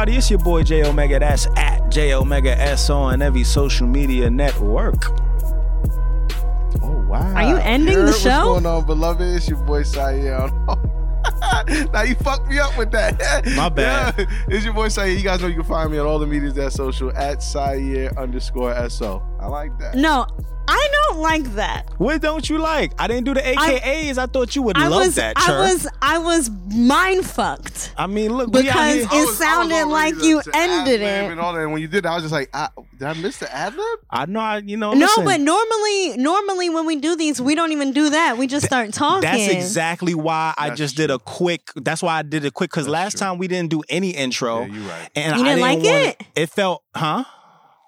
going on, everybody? It's your boy J Omega. That's at J Omega S on every social media network. Oh wow! Are you ending Heard the show? What's going on, beloved? It's your boy Sayer. now you fucked me up with that. My bad. Yeah, it's your boy Sayer. You guys know you can find me on all the medias that social at Sayer underscore so. I like that. No, I don't like that. What don't you like? I didn't do the AKAs. I, thought you would I love was, that. I was, I was mind fucked. I mean, look, Because it was- sounded like to- you to ended it. And all that. And when you did that, I was just like, I, did I miss the ad lib? I know, I, you know. No, listen, but normally, normally when we do these, we don't even do that. We just start talking. That's exactly why I That's just true. did a quick. That's why I did it quick because last true. time we didn't do any intro. Yeah, you're right. And You I didn't like want it? It felt, huh?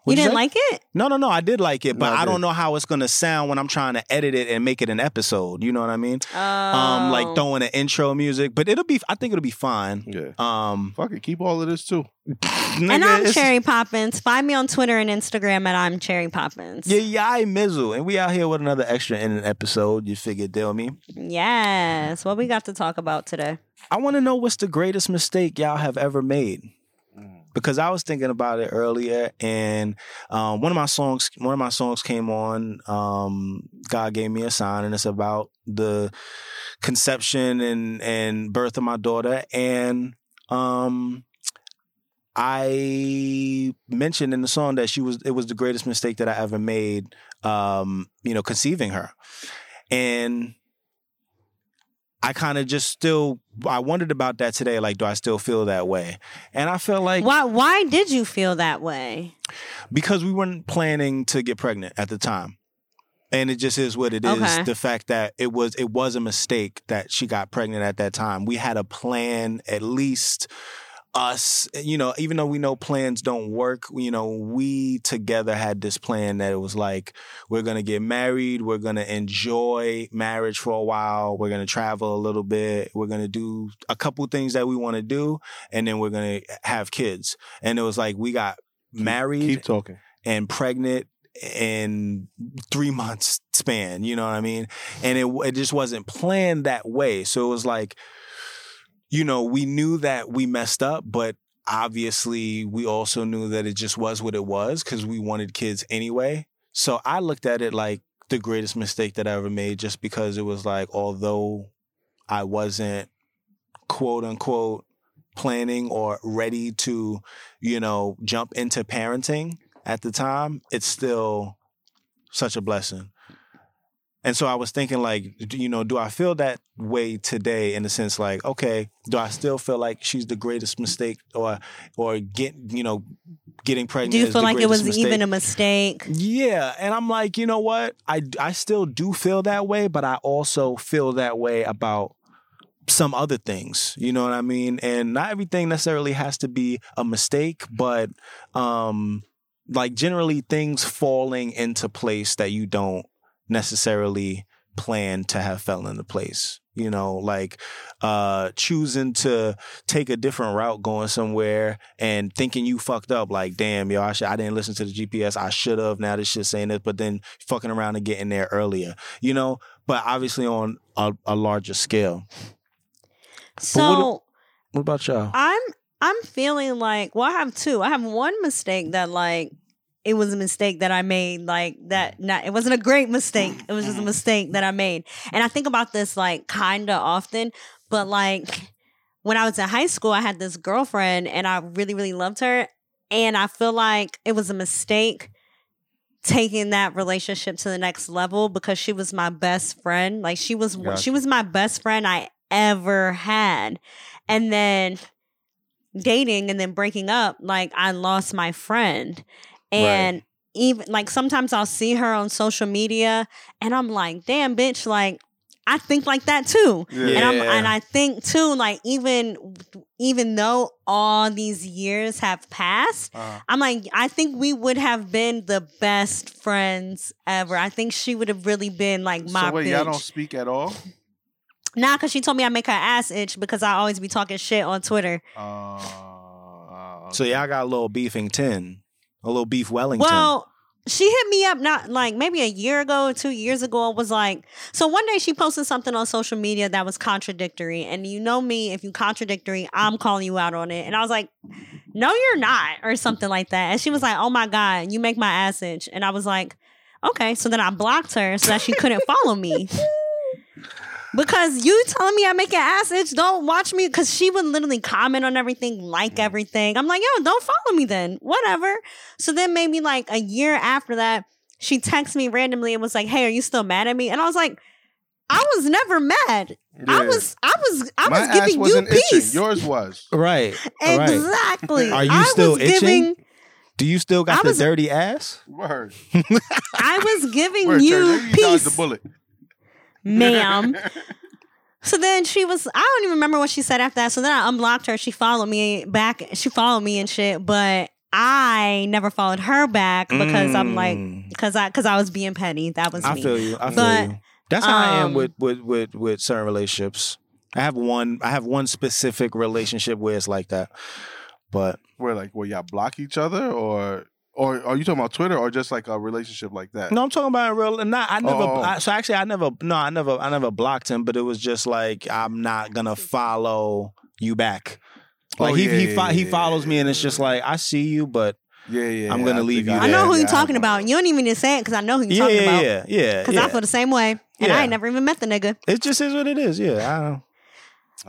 You What'd didn't say? like it? No, no, no. I did like it, but No, I I, don't know how it's gonna sound when I'm trying to edit it and make it an episode. You know what I mean? Um, like Oh. throwing an intro music, but it'll be. I think it'll be fine. Yeah. Um, Fuck it. Keep all of this too. And I'm Cherry Poppins. Find me on Twitter and Instagram at I'm Cherry Poppins. Yeah, yeah, I Mizzle, and we out here with another Extra Innings episode. You figured, deal me. Yes. What we got to talk about today? I want to know what's the greatest mistake y'all have ever made. Because I was thinking about it earlier, and um, one of my songs, one of my songs came on. Um, God gave me a sign, and it's about the conception and and birth of my daughter. And um, I mentioned in the song that she was it was the greatest mistake that I ever made. Um, you know, conceiving her, and I kind of just still I wondered about that today. Like, do I still feel that way? And I feel like Why why did you feel that way? because we weren't planning to get pregnant at the time. And it just is what it is. Okay. The fact that it was it was a mistake that she got pregnant at that time. We had a plan, at least us, you know, even though we know plans don't work, you know, we together had this plan that it was like, we're going to get married. We're going to enjoy marriage for a while. We're going to travel a little bit. We're going to do a couple things that we want to do. And then we're going to have kids. And it was like, we got married Keep talking. and pregnant in three months span. You know what I mean? And it it just wasn't planned that way. So it was like, you know, we knew that we messed up, but obviously we also knew that it just was what it was because we wanted kids anyway. So I looked at it like the greatest mistake that I ever made, just because it was like, although I wasn't quote unquote planning or ready to, you know, jump into parenting at the time, it's still such a blessing. And so I was thinking, like, you know, do I feel that way today in the sense, like, okay, do I still feel like she's the greatest mistake, or, or get, you know, getting pregnant? Do you feel like it was greatest even a mistake? Yeah, and I'm like, you know what? I I still do feel that way, but I also feel that way about some other things. You know what I mean? And not everything necessarily has to be a mistake, but um like generally things falling into place that you don't necessarily plan to have fell into place. You know, like uh choosing to take a different route going somewhere and thinking you fucked up, like, damn, yo, I should I didn't listen to the GPS. I should have. Now this shit saying this, but then fucking around and getting there earlier. You know? But obviously on a, a larger scale. So What about y'all? I'm I'm feeling like well I have two. I have one mistake that like it was a mistake that I made like that mm. not it wasn't a great mistake. It was just a mm-hmm. mistake that I made. And I think about this like kind of often, but like when I was in high school I had this girlfriend and I really really loved her and I feel like it was a mistake taking that relationship to the next level because she was my best friend. Like she was Gotcha. she was my best friend I ever had. And then dating and then breaking up, like I lost my friend. And even like sometimes I'll see her on social media and I'm like, damn bitch, like I think like that too. And I'm and I think too, like even even though all these years have passed, Uh, I'm like, I think we would have been the best friends ever. I think she would have really been like my so wait, bitch. y'all don't speak at all? Nah, because she told me I make her ass itch because I always be talking shit on Twitter. Uh, uh, So y'all got a little beefing ten. A little beef Wellington. Well, she hit me up not like maybe a year ago or two years ago. I was like so one day she posted something on social media that was contradictory. And you know me if you contradictory i'm calling you out on it. And i was like no you're not or something like that. And she was like oh my god you make my ass itch. And i was like okay. So then i blocked her so that she couldn't follow me because you telling me I make an ass itch, don't watch me. Because she would literally comment on everything, like mm. everything. I'm like, yo, don't follow me then. Whatever. So then maybe like a year after that, she texted me randomly and was like, hey, are you still mad at me? And I was like, I was never mad. I was, I was, I My was giving you wasn't itching. peace. Yours was. Right. Right. Exactly. Are you I still was itching? Giving, Do you still got I the dirty ass? Word. I was giving Word, you Church. Maybe you peace, the bullet. Ma'am. So then she was, I don't even remember what she said after that. So then I unblocked her. She followed me back. She followed me and shit, but I never followed her back because I'm like, Mm. because I, because I was being petty. That was me. I me. feel you. I feel But, you. That's how I am um, with, with with with certain relationships. I have one. I have one specific relationship where it's like that. But Where like where y'all block each other or or are you talking about Twitter or just like a relationship like that? no, I'm talking about real. Not I never. Oh. I, so actually, I never. No, I never. I never blocked him. But it was just like I'm not gonna follow you back. Like Oh, he yeah, he yeah, fo- he yeah, follows me, and it's just like I see you, but Yeah, yeah. I'm gonna I leave think you I know who yeah, you're talking know. about. You don't even need to say it because I know who you're yeah, talking about. yeah, yeah, Because yeah. I feel the same way. And Yeah. I ain't never even met the nigga. It just is what it is. Yeah, I don't.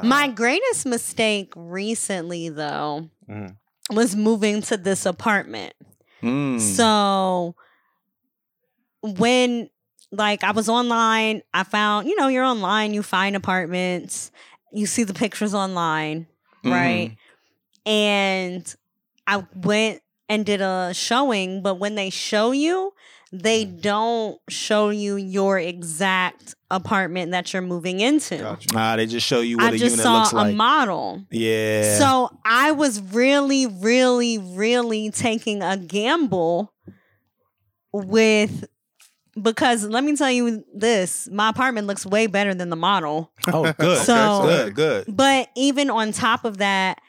My greatest mistake recently, though, Mhm. was moving to this apartment. Mm. So when like I was online, I found, you know, you're online, you find apartments, you see the pictures online, right? And I went and did a showing, but when they show you, they don't show you your exact apartment that you're moving into. Gotcha. Ah, they just show you what I a just unit saw looks like. a model. yeah. So I was really, really, really taking a gamble with because let me tell you this my apartment looks way better than the model. oh, good. So- good, good. But even on top of that,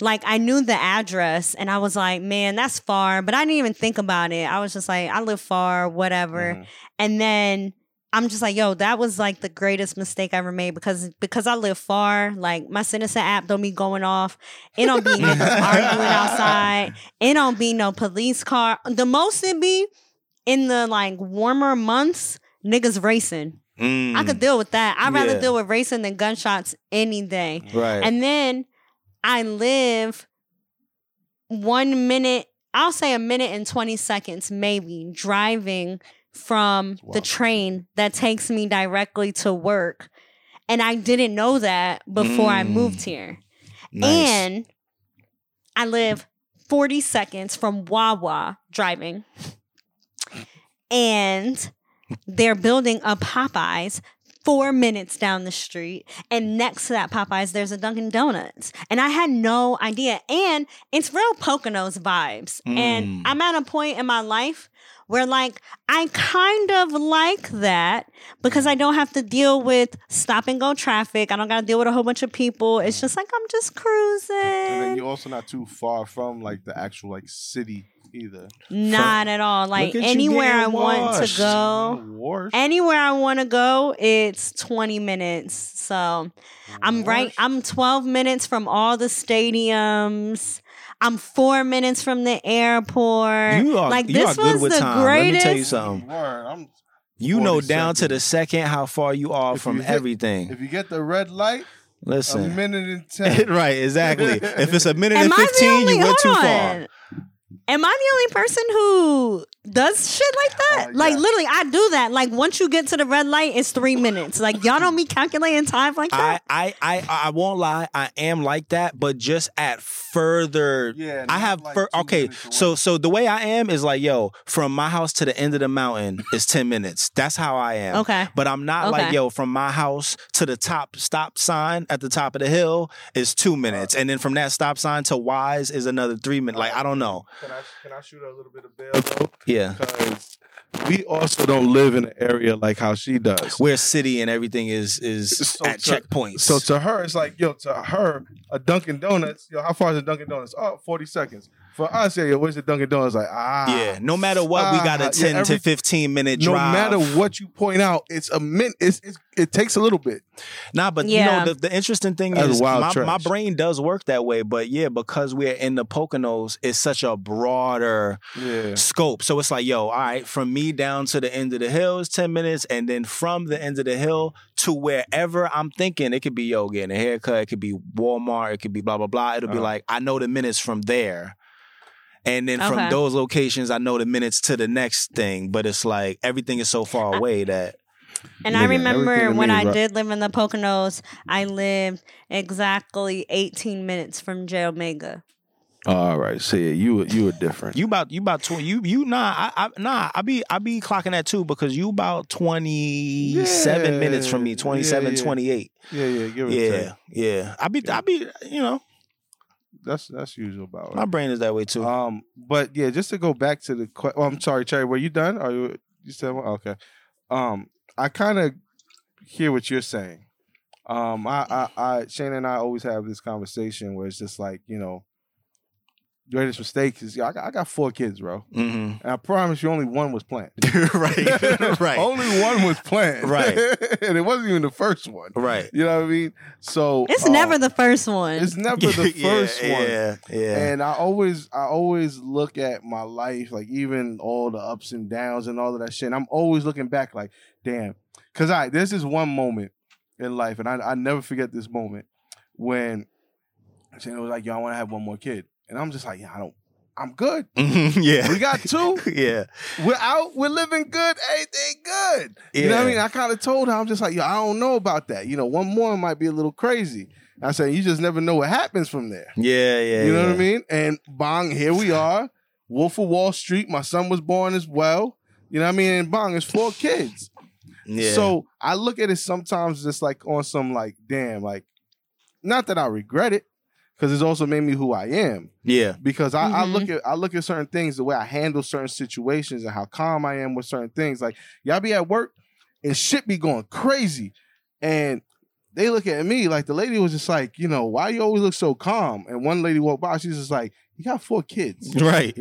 like I knew the address and I was like, man, that's far. But I didn't even think about it. I was just like, I live far, whatever. Mhm. And then I'm just like, yo, that was like the greatest mistake I ever made because because I live far. Like my Citizen app don't be going off. It don't be niggas arguing outside. It don't be no police car. The most it be in the like warmer months, niggas racing. Mm, I could deal with that. I'd rather Yeah. deal with racing than gunshots any day. right. And then I live one minute, I'll say a minute and 20 seconds, maybe, driving from Wow. the train that takes me directly to work. And I didn't know that before I Mm. moved here. nice. And I live 40 seconds from Wawa driving. And they're building a Popeyes four minutes down the street. And next to that Popeyes, there's a Dunkin' Donuts. And I had no idea. And it's real Poconos vibes. Mm. And I'm at a point in my life where like I kind of like that because I don't have to deal with stop and go traffic. I don't got to deal with a whole bunch of people. It's just like I'm just cruising. And then you're also not too far from like the actual like city either. Not at all. Like anywhere I getting want to go. Anywhere I want to go, it's 20 minutes. So I'm right. I'm 12 minutes from all the stadiums. I'm four minutes from the airport. you are like you this are good was with the time. greatest. Let me tell you something. Word. I'm, You know 40 down to the second how far you are If from you hit- everything. if you get the red light, listen. a Listen. minute and ten. right, exactly. if it's a minute Am and 15, only? you went too hold far. Am I the only person who does shit like that? Uh, Like yeah. literally, I do that. Like once you get to the red light, it's three minutes. Like y'all don't be calculating time like I, that. I, I, I won't lie. I am like that, but just at further. Yeah, I have like fur- okay. So, so the way I am is like, yo, from my house to the end of the mountain is ten minutes. That's how I am. Okay. But I'm not like, yo, from my house to the top stop sign at the top of the hill is two minutes, and then from that stop sign to Wise is another three minutes. Like I don't know. Can I can I shoot a little bit of bail though? Yeah, Because we also don't live in an area like how she does. where city and everything is is So at to- checkpoints. So to her, it's like, yo, to her, a Dunkin' Donuts, yo, how far is a Dunkin' Donuts? Oh, 40 seconds. For us, yeah, where's the Dunkin' Donuts? Like, ah. yeah. No matter what, we got ah, a yeah, 10 every- to 15 minute No drive. No matter what you point out, it's a min. It's, it's it takes a little bit. Nah, but Yeah. you know the, the interesting thing That's is wild my, trash. my brain does work that way, but yeah, because we're in the Poconos, it's such a broader Yeah. scope. So it's like, yo, all right, from me down to the end of the hill is 10 minutes, and then from the end of the hill to wherever I'm thinking, it could be yo getting a haircut, it could be Walmart, it could be blah blah blah. It'll be Uh-huh. like I know the minutes from there. And then from Okay. those locations, I know the minutes to the next thing. But it's like everything is so far away that And I Nigga, remember everything to when me I right. did live in the Poconos, I lived exactly 18 minutes from J Omega. All right. see, yeah, you you were different. You about you about twenty you you nah I, I nah I be I be clocking that too because you about twenty seven Yeah. minutes from me 27 Yeah, yeah. 28 yeah, yeah. Give it yeah yeah I be I be you know That's that's usual about my brain is that way too Um, but yeah, just to go back to the. question. Oh, I'm sorry, Cherry. Were you done? Are you? You said one? okay. Um, I kind of hear what you're saying. Um, I, I, I, Shane and I always have this conversation where it's just like, you know, greatest mistake is I got, I got four kids, bro, hmm and I promise you, only one was planned. right right Only one was planned. Right. and it wasn't even the first one. right You know what I mean? So It's uh, never the first one. It's never the Yeah, first one. yeah yeah And I always, I always look at my life, like even all the ups and downs and all of that shit. And I'm always looking back, like, damn, because I this is one moment in life, and I I never forget this moment when Shannon was like, "Yo, I want to have one more kid," and I'm just like, "Yeah, I don't, I'm good. Mhm, yeah We got two. yeah We're out. We're living good. Everything good. You know what I mean? I kind of told her, I'm just like, yo, I don't know about that. You know, one more might be a little crazy. I said, you just never know what happens from there. yeah yeah You know what I mean? And bong, here we are. Wolf of Wall Street. My son was born as well. You know what I mean? And bong, it's four kids. yeah So I look at it sometimes just like on some like, damn, like, not that I regret it, because it's also made me who I am. yeah Because I, I Mhm. look at I look at certain things, the way I handle certain situations and how calm I am with certain things. Like y'all be at work and shit be going crazy. And they look at me like the lady was just like, you know, why you always look so calm? And one lady walked by, she's just like, you got four kids. right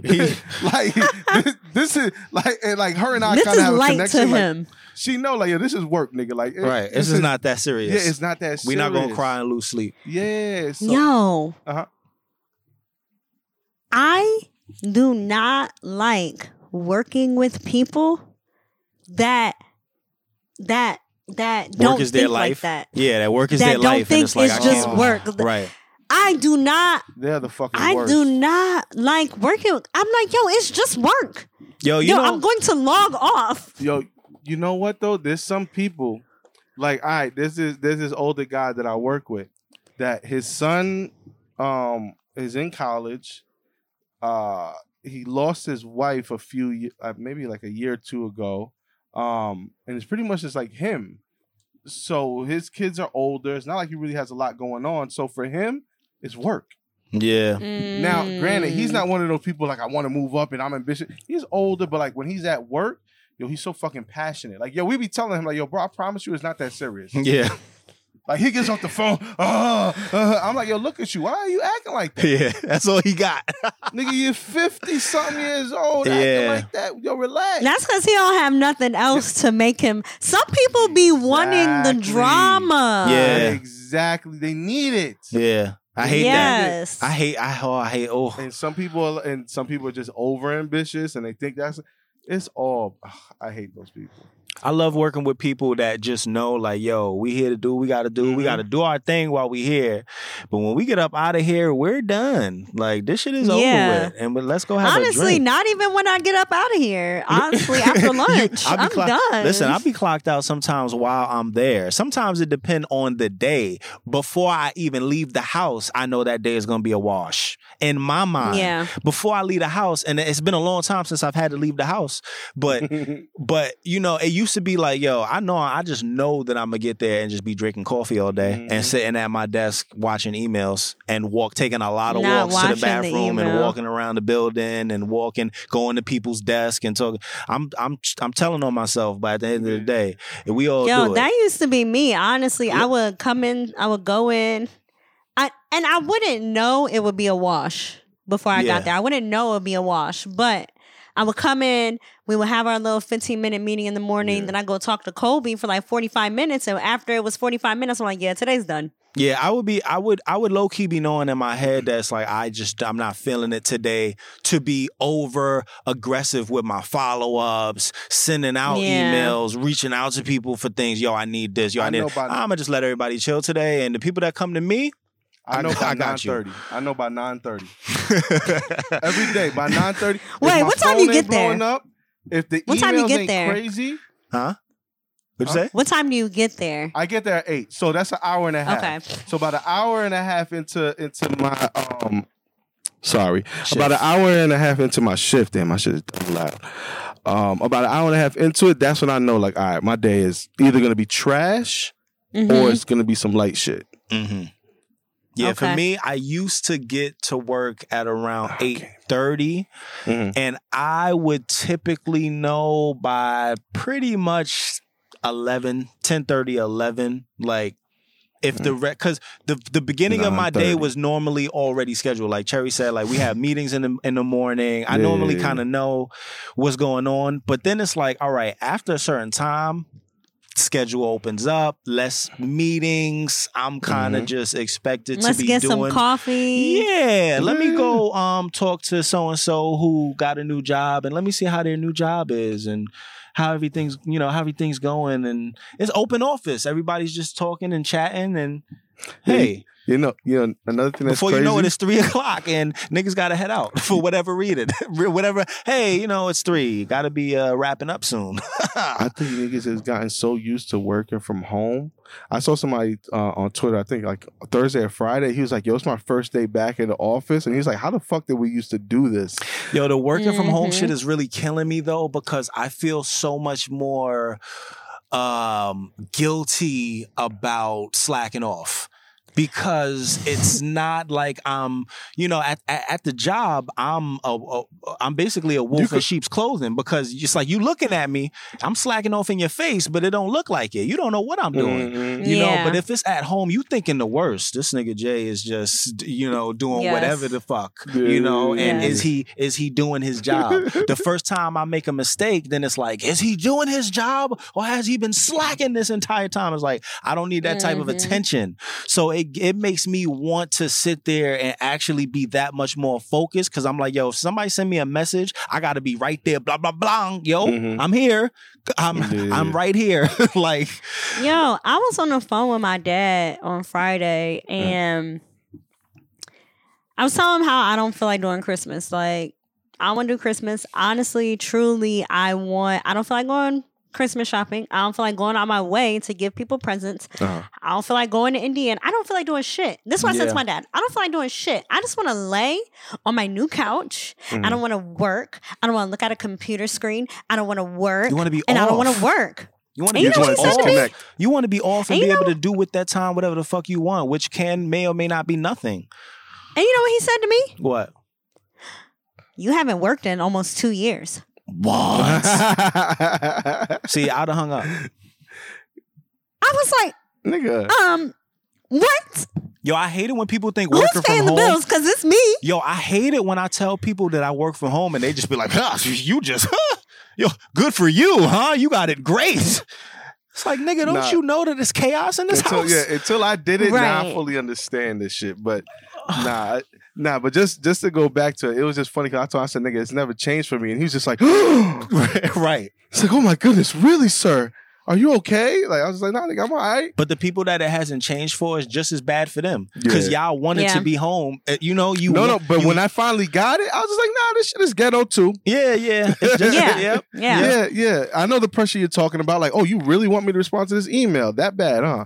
like this, this is like and like her and I this kind of is have a light connection. to Like, him. she know like yo, this is work, nigga. Like it- right this is not that serious yeah, it's not that. we not gonna cry and lose sleep Yeah, so, Yo, Uh-huh. I do not like working with people that that that work don't is their think life like that. yeah that work is that their don't life and think it's like it's I just can't- work. right I do not. they're the fucking I worst. do not like working. I'm like, yo, it's just work. yo you yo, know I'm going to log off. Yo, you know what though? There's some people like, all right, this is there's this older guy that I work with that his son um is in college. Uh he lost his wife a few ye- uh, maybe like a year or two ago. Um and it's pretty much just like him. So his kids are older. It's not like he really has a lot going on. So for him, it's work. yeah Now, granted, he's Mm. not one of those people like I want to move up and I'm ambitious. He's older, but like when he's at work, yo, he's so fucking passionate. Like, yo, we be telling him like, yo, bro, I promise you, it's not that serious. yeah like he gets off the phone. Uh, uh, I'm like, yo, look at you. Why are you acting like that, yeah that's all he got nigga? You're fifty something years old, Yeah. acting like that. Yo, relax. That's because he don't have nothing else to make him. Some people be wanting the drama. Yeah. exactly. They need it. yeah I hate that. I hate I oh I hate oh And some people, and some people are just over ambitious, and they think that's. It's all. ugh, I hate those people. I love working with people that just know, like, yo, we here to do what we got to do. We Mhm. got to do our thing while we here. But when we get up out of here, we're done. Like this shit is Yeah. over with, and but let's go have a Honestly, not even when I get up out of here. Honestly, after lunch, be I'm clock- done. Listen, I'll be clocked out sometimes while I'm there. Sometimes it depends on the day. Before I even leave the house, I know that day is gonna be a wash in my mind. Yeah. Before I leave the house, and it's been a long time since I've had to leave the house, but but you know, it used to be like, yo, I know, I just know that I'm gonna get there and just be drinking coffee all day Mhm. and sitting at my desk watching emails and walk, taking a lot of Not walks to the watching the bathroom and walking around the building and walking, going to people's desk and talking. I'm I'm I'm telling on myself, but at the end of the day, we all Yo, do it. that used to be me. Honestly, I would come in, I would go in, I and I wouldn't know it would be a wash before I Yeah. got there. I wouldn't know it would be a wash, but I would come in. We would have our little 15 minute meeting in the morning. Yeah. Then I go talk to Colby for like 45 minutes. And after it was 45 minutes, I'm like, yeah, today's done. Yeah, I would be I would I would low key be knowing in my head that's like I just I'm not feeling it today to be over aggressive with my follow-ups, sending out Yeah. emails, reaching out to people for things. Yo, I need this. Yo, I, I need know I'm gonna just let everybody chill today. And the people that come to me, I know I by nine got you. thirty. I know by nine thirty every day. By nine thirty. Wait, what time you get there? Up, if the What time you emails get ain't there? crazy, huh? What'd Huh? you say? What time do you get there? I get there at eight. So that's an hour and a half. Okay. So about an hour and a half into into my um sorry. Shift. About an hour and a half into my shift, damn, I should have done loud. Um, about an hour and a half into it, that's when I know, like, all right, my day is either gonna be trash Mhm. or it's gonna be some light shit. Mm-hmm. Yeah, for me, I used to get to work at around Okay. eight thirty, Mhm. and I would typically know by pretty much 11, 10 11, like if the because the the beginning of my day was normally already scheduled. Like Cherry said, like we have meetings in the in the morning. I Yeah, normally yeah, yeah. kind of know what's going on, but then it's like, all right, after a certain time, schedule opens up, less meetings. I'm kind of Mhm. just expected Let's to be get doing. some coffee. Yeah, let me go um talk to so and so who got a new job and let me see how their new job is and how everything's you know how everything's going and it's open office. Everybody's just talking and chatting and hey, You know, you know, another thing that's before crazy. you know it, it's three o'clock and niggas gotta head out for whatever reason. whatever. Hey, you know it's three. Got to be uh, wrapping up soon. I think niggas has gotten so used to working from home. I saw somebody uh, on Twitter, I think like Thursday or Friday. He was like, "Yo, it's my first day back in the office," and he's like, "How the fuck did we used to do this?" Yo, the working from home shit is really killing me though because I feel so much more um guilty about slacking off because it's not like I'm, you know, at at, at the job, I'm a, a I'm basically a wolf in sheep's clothing because it's like you looking at me, I'm slacking off in your face, but it don't look like it. You don't know what I'm doing. Mhm. You know, but if it's at home, you thinking the worst. This nigga Jay is just, you know, doing Yes. whatever the fuck, Yeah, you know. And yeah. is he is he doing his job? the first time I make a mistake, then it's like, is he doing his job or has he been slacking this entire time? It's like I don't need that type of Mhm. attention. So it it makes me want to sit there and actually be that much more focused because I'm like, yo, if somebody send me a message, I got to be right there. Blah blah blah. Yo, Mhm. I'm here. I'm Yeah. I'm right here. like. Yo, I was on the phone with my dad on Friday and I was telling him how I don't feel like doing Christmas. Like, I want to do Christmas. Honestly, truly, I want, I don't feel like going Christmas shopping. I don't feel like going on my way to give people presents. Uh-huh. I don't feel like going to Indian. I don't feel like doing shit. This is what I said to my dad. I don't feel like doing shit. I just want to lay on my new couch. I Mhm. don't want to work. I don't want to look at a computer screen. I don't want to work. You want to be and off. I don't want to work. You want to be you know what he just said to off. Disconnect. You want to be off and, And be you able to do with that time whatever the fuck you want, which can may or may not be nothing. And you know what he said to me? What? You haven't worked in almost two years. What? See, I'd have hung up. I was like, Nigga. um, what? Yo, I hate it when people think Who's working paying from the home. bills? Because it's me. Yo, I hate it when I tell people that I work from home and they just be like, huh, you just, huh? yo, good for you, huh? You got it great. It's like, nigga, don't Nah. you know that it's chaos in this until, house? yeah, until I did it, now I fully understand this shit. But nah, I- nah. But just just to go back to it, it was just funny because I told him, I said, "Nigga, it's never changed for me," and he was just like, "It's right. like, oh my goodness, really, sir? Are you okay?" Like I was like, "Nah, nigga, I'm all right." But the people that it hasn't changed for is just as bad for them because Yeah. y'all wanted Yeah. to be home. Uh, You know, you no, no. But you- when I finally got it, I was just like, "Nah, this shit is ghetto too." yeah, yeah, it's just, Yeah. yeah, Yeah. Yeah, yeah. I know the pressure you're talking about. Like, oh, you really want me to respond to this email? That bad, huh?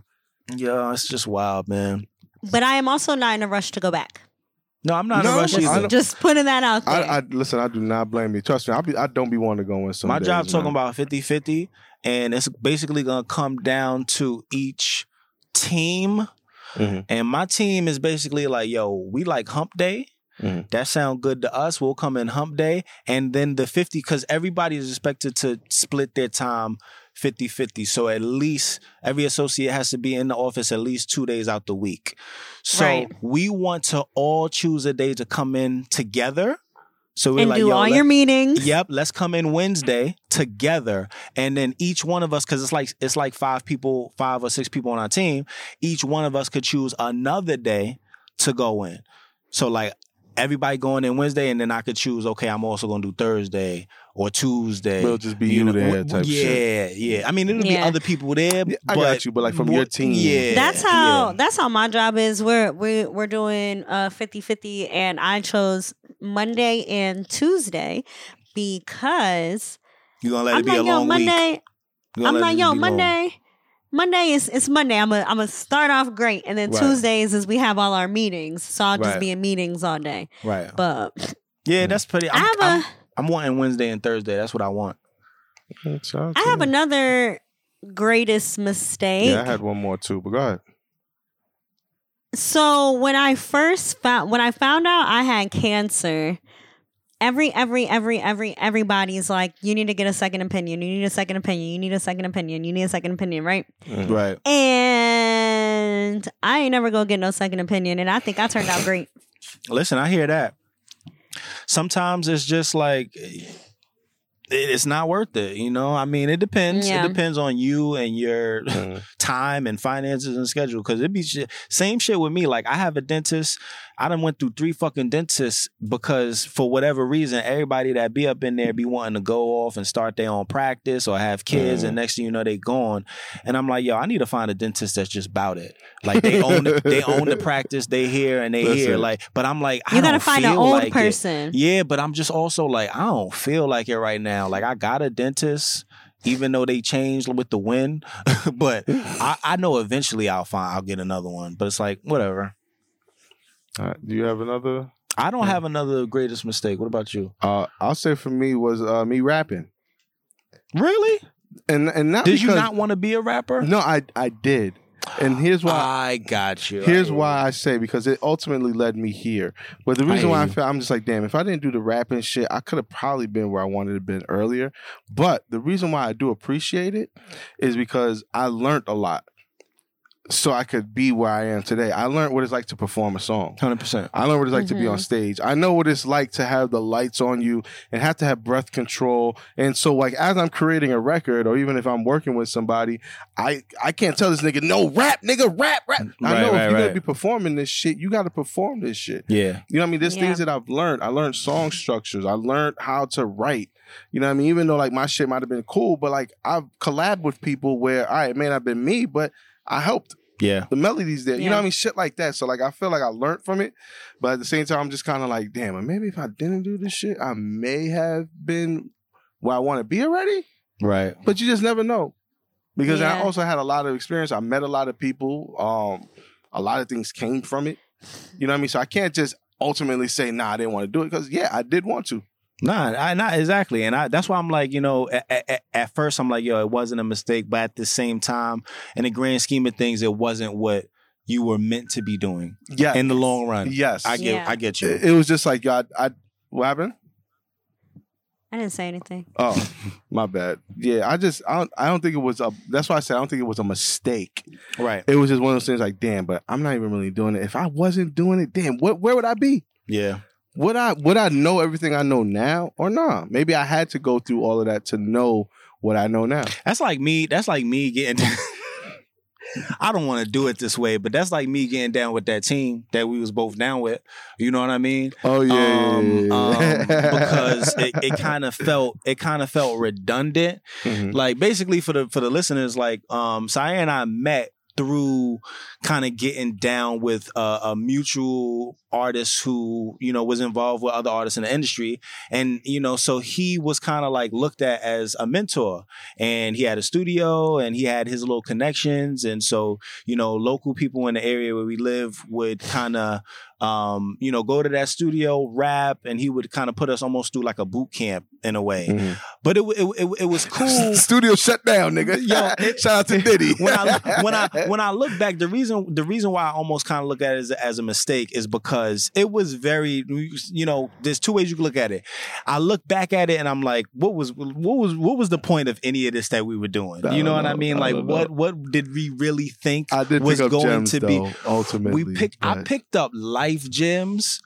yeah. It's just wild, man. But I am also not in a rush to go back. No, I'm not in No, a rush I Just, either. just putting that out there. I, I listen. I do not blame you. Trust me. I be. I don't be wanting to go in some. My days, job talking man. about 50-50 and it's basically gonna come down to each team. Mhm. And my team is basically like, yo, we like hump day. Mhm. That sound good to us. We'll come in hump day. And then the 50, because everybody is expected to split their time 50-50. So at least every associate has to be in the office at least two days out the week. So Right. we want to all choose a day to come in together. So we're and like, do all your meetings. Yep, let's come in Wednesday together, and then each one of us, because it's like it's like five people, five or six people on our team. Each one of us could choose another day to go in. So like everybody going in Wednesday, and then I could choose. Okay, I'm also going to do Thursday or Tuesday. It'll just be you know, there type yeah, shit. yeah. I mean, it'll Yeah. be other people there. Yeah, I but got you, but, like, from your team. Yeah, That's how yeah. that's how my job is. We're we we're doing uh 50-50 and I chose Monday and Tuesday because you gonna let I'm it be like, a long week. Monday You gonna I'm let like, yo, be long. Monday Monday is it's Monday. I'm gonna I'm gonna start off great, and then Right. Tuesdays is we have all our meetings, so I'll just Right. be in meetings all day. Right. But Yeah, that's pretty. I I'm, have I'm, a I'm wanting Wednesday and Thursday. That's what I want. I have another greatest mistake. Yeah, I had one more too, but go ahead. So when I first found when I found out I had cancer, every every every every everybody's like, you need to get a second opinion. You need a second opinion. You need a second opinion. You need a second opinion, right? Mhm. Right. And I ain't never gonna get no second opinion, and I think I turned out great. Listen, I hear that. Sometimes it's just like it's not worth it, you know. I mean, it depends. Yeah. It depends on you and your Mhm. time and finances and schedule. Because it be shit, same shit with me. Like I have a dentist. I done went through three fucking dentists because for whatever reason, everybody that be up in there be wanting to go off and start their own practice or have kids, Mhm. and next thing you know, they gone. And I'm like, yo, I need to find a dentist that's just about it. Like they own, the, they own the practice. They here and they here. Like, but I'm like, I You gotta don't find an feel old like it. person. Yeah, but I'm just also like, I don't feel like it right now. Like I got a dentist, even though they changed with the wind. but I, I know eventually I'll find I'll get another one. But it's like, whatever. Right, do you have another? I don't Yeah. have another greatest mistake. What about you? Uh, I'll say for me was uh, me rapping, Really? and and not Did because, you not want to be a rapper? No, I I did, and here's why. I got you. Here's I- why I say because it ultimately led me here. But the I reason why I feel I'm just like, damn, if I didn't do the rapping shit, I could have probably been where I wanted to been earlier. But the reason why I do appreciate it is because I learned a lot. So I could be where I am today. I learned what it's like to perform a song. 100%. I learned what it's like to be on Mhm. stage. I know what it's like to have the lights on you and have to have breath control. And so, like, as I'm creating a record, or even if I'm working with somebody, I I can't tell this nigga no rap, nigga rap, rap. I Right, know right, if you're gonna be performing this shit, you got to perform this shit. Yeah. You know what I mean? There's Yeah. things that I've learned. I learned song structures. I learned how to write. You know what I mean? Even though like my shit might have been cool, but like I've collabed with people where, all right, it may not have been me, but I helped Yeah. the melodies there. You know what I mean? Shit like that. So like I feel like I learned from it, but at the same time, I'm just kind of like, damn, and maybe if I didn't do this shit, I may have been where I want to be already. Right. But you just never know. Because I also had a lot of experience. I met a lot of people. Um, a lot of things came from it. You know what I mean? So I can't just ultimately say, nah, I didn't want to do it. Because yeah, I did want to. Nah, I not exactly, and I that's why I'm like, you know, at, at, at first I'm like, yo, it wasn't a mistake, but at the same time, in the grand scheme of things, it wasn't what you were meant to be doing Yeah. in the long run. yes. I get, Yeah. I get you. it, it was just like, God, I, what happened? I didn't say anything. Oh, my bad. Yeah, I just I don't, I don't think it was a. That's why I said I don't think it was a mistake. right? It was just one of those things like, damn, but I'm not even really doing it. If I wasn't doing it, damn, what where would I be? Yeah, Would I would I know everything I know now or nah? Maybe I had to go through all of that to know what I know now. that's like me. That's like me getting. I don't want to do it this way, but that's like me getting down with that team that we was both down with. You know what I mean? Oh um, um, because it, it kind of felt it kind of felt redundant. Mhm. like basically for the for the listeners like um Sayer and I met through kind of getting down with a, a mutual artist who you know was involved with other artists in the industry. And you know so he was kind of like looked at as a mentor. And he had a studio and he had his little connections. And so you know local people in the area where we live would kind of um, you know, go to that studio, rap, and he would kind of put us almost through like a boot camp in a way. Mhm. But it it, it, it was cool. Studio shut down, nigga. Yo, it- shout out to Diddy. when I when I when I look back, the reason the reason why I almost kind of look at it as, as a mistake is because it was very you know there's two ways you can look at it. I look back at it and I'm like, what was what was what was the point of any of this that we were doing? You know don't what I mean? I Like don't know. what what did we really think I did was pick up going gems, to be? though, ultimately. We picked. I picked up life gems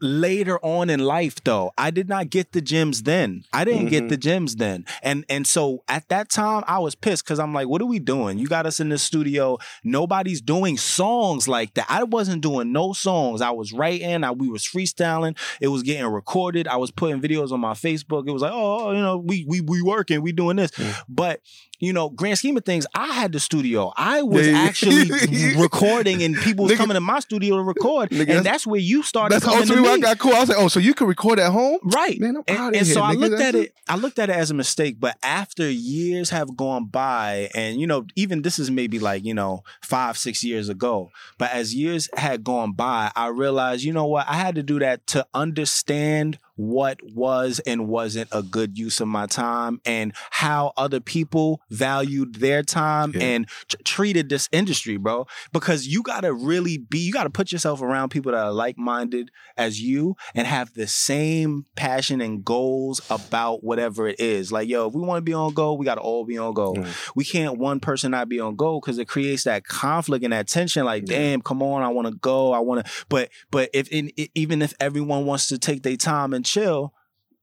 later on in life though. I did not get the gems then. I didn't Mhm. get the gems then. And and so at that time i was pissed because i'm like what are we doing? You got us in the studio. Nobody's doing songs like that. I wasn't doing no songs. I was writing. I, we was freestyling. It was getting recorded. I was putting videos on my facebook. It was like oh you know we we we working. We doing this. Mm. but you know grand scheme of things i had the studio i was Yeah, yeah. actually recording and people was Nigga- coming to my studio to record Nigga, and that's- that's where you started That's coming to me. I got cool. I was like, oh, so you can record at home? Right. Man, I'm And, outta and here, so I looked at it. I looked at it as a mistake, but after years have gone by, and you know, even this is maybe like you know five, six years ago. But as years had gone by, I realized, you know what, I had to do that to understand what was and wasn't a good use of my time, and how other people valued their time Yeah. and t- treated this industry, bro. Because you gotta really be, you gotta put yourself around people that are like minded as you and have the same passion and goals about whatever it is. Like, yo, if we want to be on goal, we got to all be on goal. Mm. We can't one person not be on goal because it creates that conflict and that tension. Like, Yeah. damn, come on, I want to go, I want to. But but if in, even if everyone wants to take their time and chill.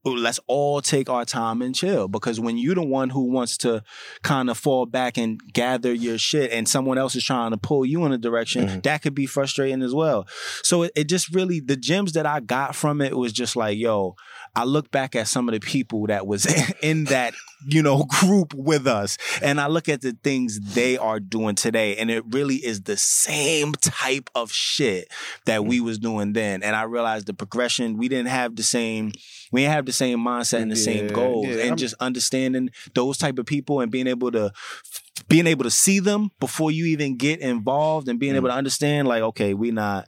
Let's all take our time and chill because when you're the one who wants to kind of fall back and gather your shit and someone else is trying to pull you in a direction, Mhm. that could be frustrating as well. So it, it just really the gems that I got from it was just like, yo, I look back at some of the people that was in that, you know, group with us and I look at the things they are doing today and it really is the same type of shit that we was doing then. And I realized the progression, we didn't have the same we didn't have the same mindset and the same goals yeah, and I'm- just understanding those type of people and being able to being able to see them before you even get involved and being Mm. able to understand like okay we not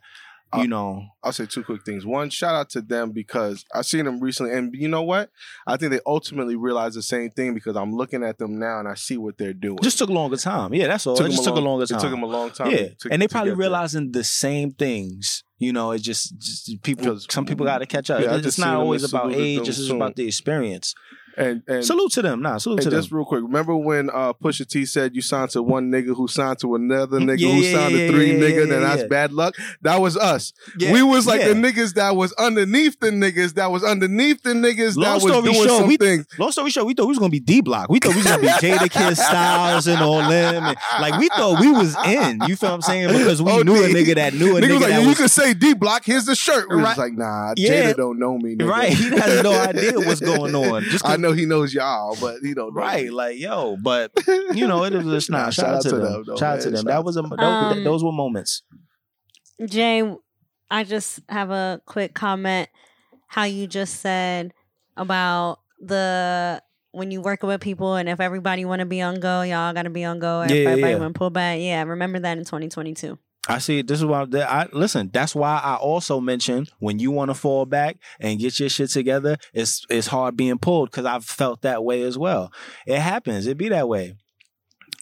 you Uh, know I'll say two quick things. One, shout out to them because I've seen them recently, and you know what? I think they ultimately realized the same thing because I'm looking at them now and I see what they're doing. just took a longer time yeah that's all Took it just a took a longer time. It took them a long time. yeah to- and they probably get there. realizing the same things you know it just, just people some people got to catch up Yeah, it's not always about age it's just about the experience And and salute to them nah salute And to them just real quick, remember when uh, Pusha T said you signed to one nigga who signed to another nigga Yeah, who yeah, signed yeah, to three nigga, yeah, that's bad luck. That was us. We was like the niggas that was underneath the niggas that was underneath the niggas Long that was story doing short, some we- things. Long story short, we thought we was gonna be D Block. We thought we was gonna be Jadakiss Styles and all them. And, like we thought we was in. You feel what I'm saying? Because we Oh, knew a D. nigga that knew a nigga was like, that you was can say D Block. Here's the shirt. We was like, nah. Jada don't know me. Nigga. right. He has no idea what's going on. Just I know he knows y'all, but he don't know. right. me. Like yo, but you know it was just Nah, nah. Shout, out to them. though, shout out to them. Shout That was a to those, Um, those were moments. Jay, I just have a quick comment. How you just said about the when you working with people and if everybody want to be on go, y'all got to be on go. If Yeah, yeah, everybody yeah. want to pull back, yeah. Remember that in 2022. I see. This is why I listen. That's why I also mentioned when you want to fall back and get your shit together, it's it's hard being pulled because I've felt that way as well. It happens. It be that way.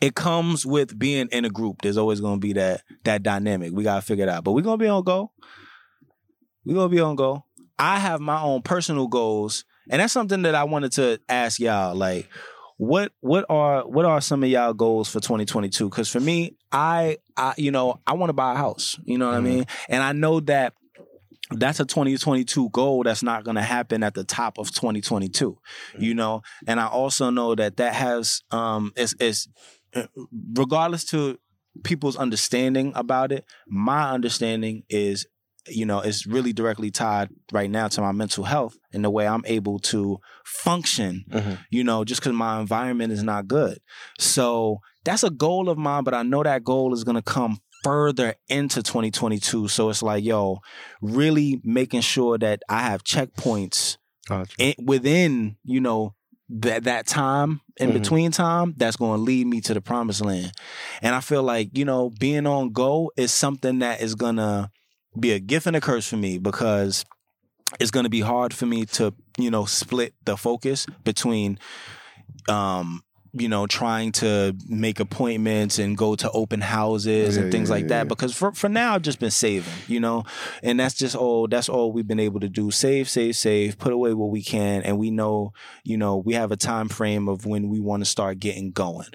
It comes with being in a group. There's always gonna be that that dynamic. We gotta figure it out. But we're gonna be on go. We're gonna be on go. I have my own personal goals, and that's something that I wanted to ask y'all. Like, what what are what are some of y'all goals for 2022 because for me i i you know i want to buy a house you know what Mhm. i mean and i know that that's a 2022 goal that's not going to happen at the top of 2022 you know and i also know that that has um is is regardless to people's understanding about it my understanding is you know it's really directly tied right now to my mental health and the way i'm able to function Mhm. you know, just because my environment is not good. So that's a goal of mine, but I know that goal is going to come further into 2022. So it's like, yo, really making sure that I have checkpoints Gotcha. in, within, you know, that that time in Mhm. between time that's going to lead me to the promised land. And I feel like, you know, being on go is something that is going to be a gift and a curse for me because it's going to be hard for me to you know split the focus between um you know trying to make appointments and go to open houses Yeah, and things yeah, like yeah, that. yeah. because for for now I've just been saving you know? And that's just all that's all we've been able to do. Save save save put away what we can. And we know you know we have a time frame of when we want to start getting going.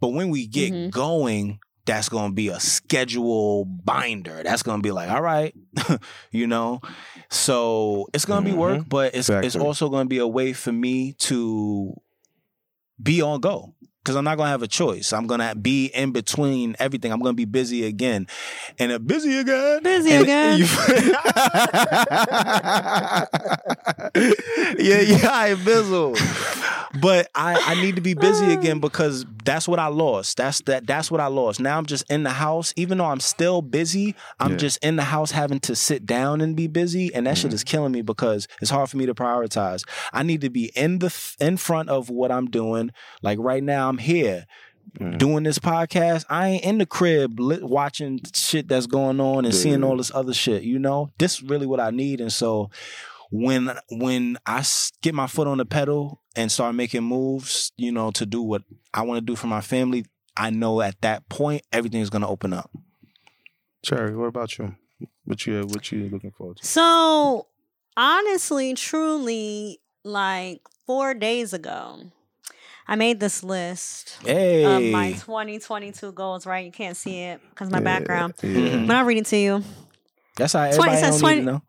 But when we get Mhm. going that's going to be a schedule binder. That's going to be like all right you know? So it's going to be work but it's it's also going to be a way for me to be on go because I'm not gonna have a choice. I'm gonna be in between everything. I'm gonna be busy again, and a busy again, Busy And- again. you- yeah, yeah, I bizzle. But I, I need to be busy again because that's what I lost. That's that. That's what I lost. Now I'm just in the house, even though I'm still busy. I'm Yeah. just in the house having to sit down and be busy, and that shit mm-hmm. is killing me because it's hard for me to prioritize. I need to be in the in front of what I'm doing. Like right now, I'm here Mhm. doing this podcast. I ain't in the crib lit, watching shit that's going on and seeing all this other shit. You know, this is really what I need. And so when when I get my foot on the pedal and start making moves, you know, to do what I want to do for my family, I know at that point everything's gonna open up. Cherry, what about you? What you what you looking forward to? So honestly, truly, like four days ago, I made this list Hey, of my 2022 goals. Right, you can't see it because my Yeah, background, Yeah. Mhm. but I'll read it to you. that's how 20 everybody says don't 20 to know.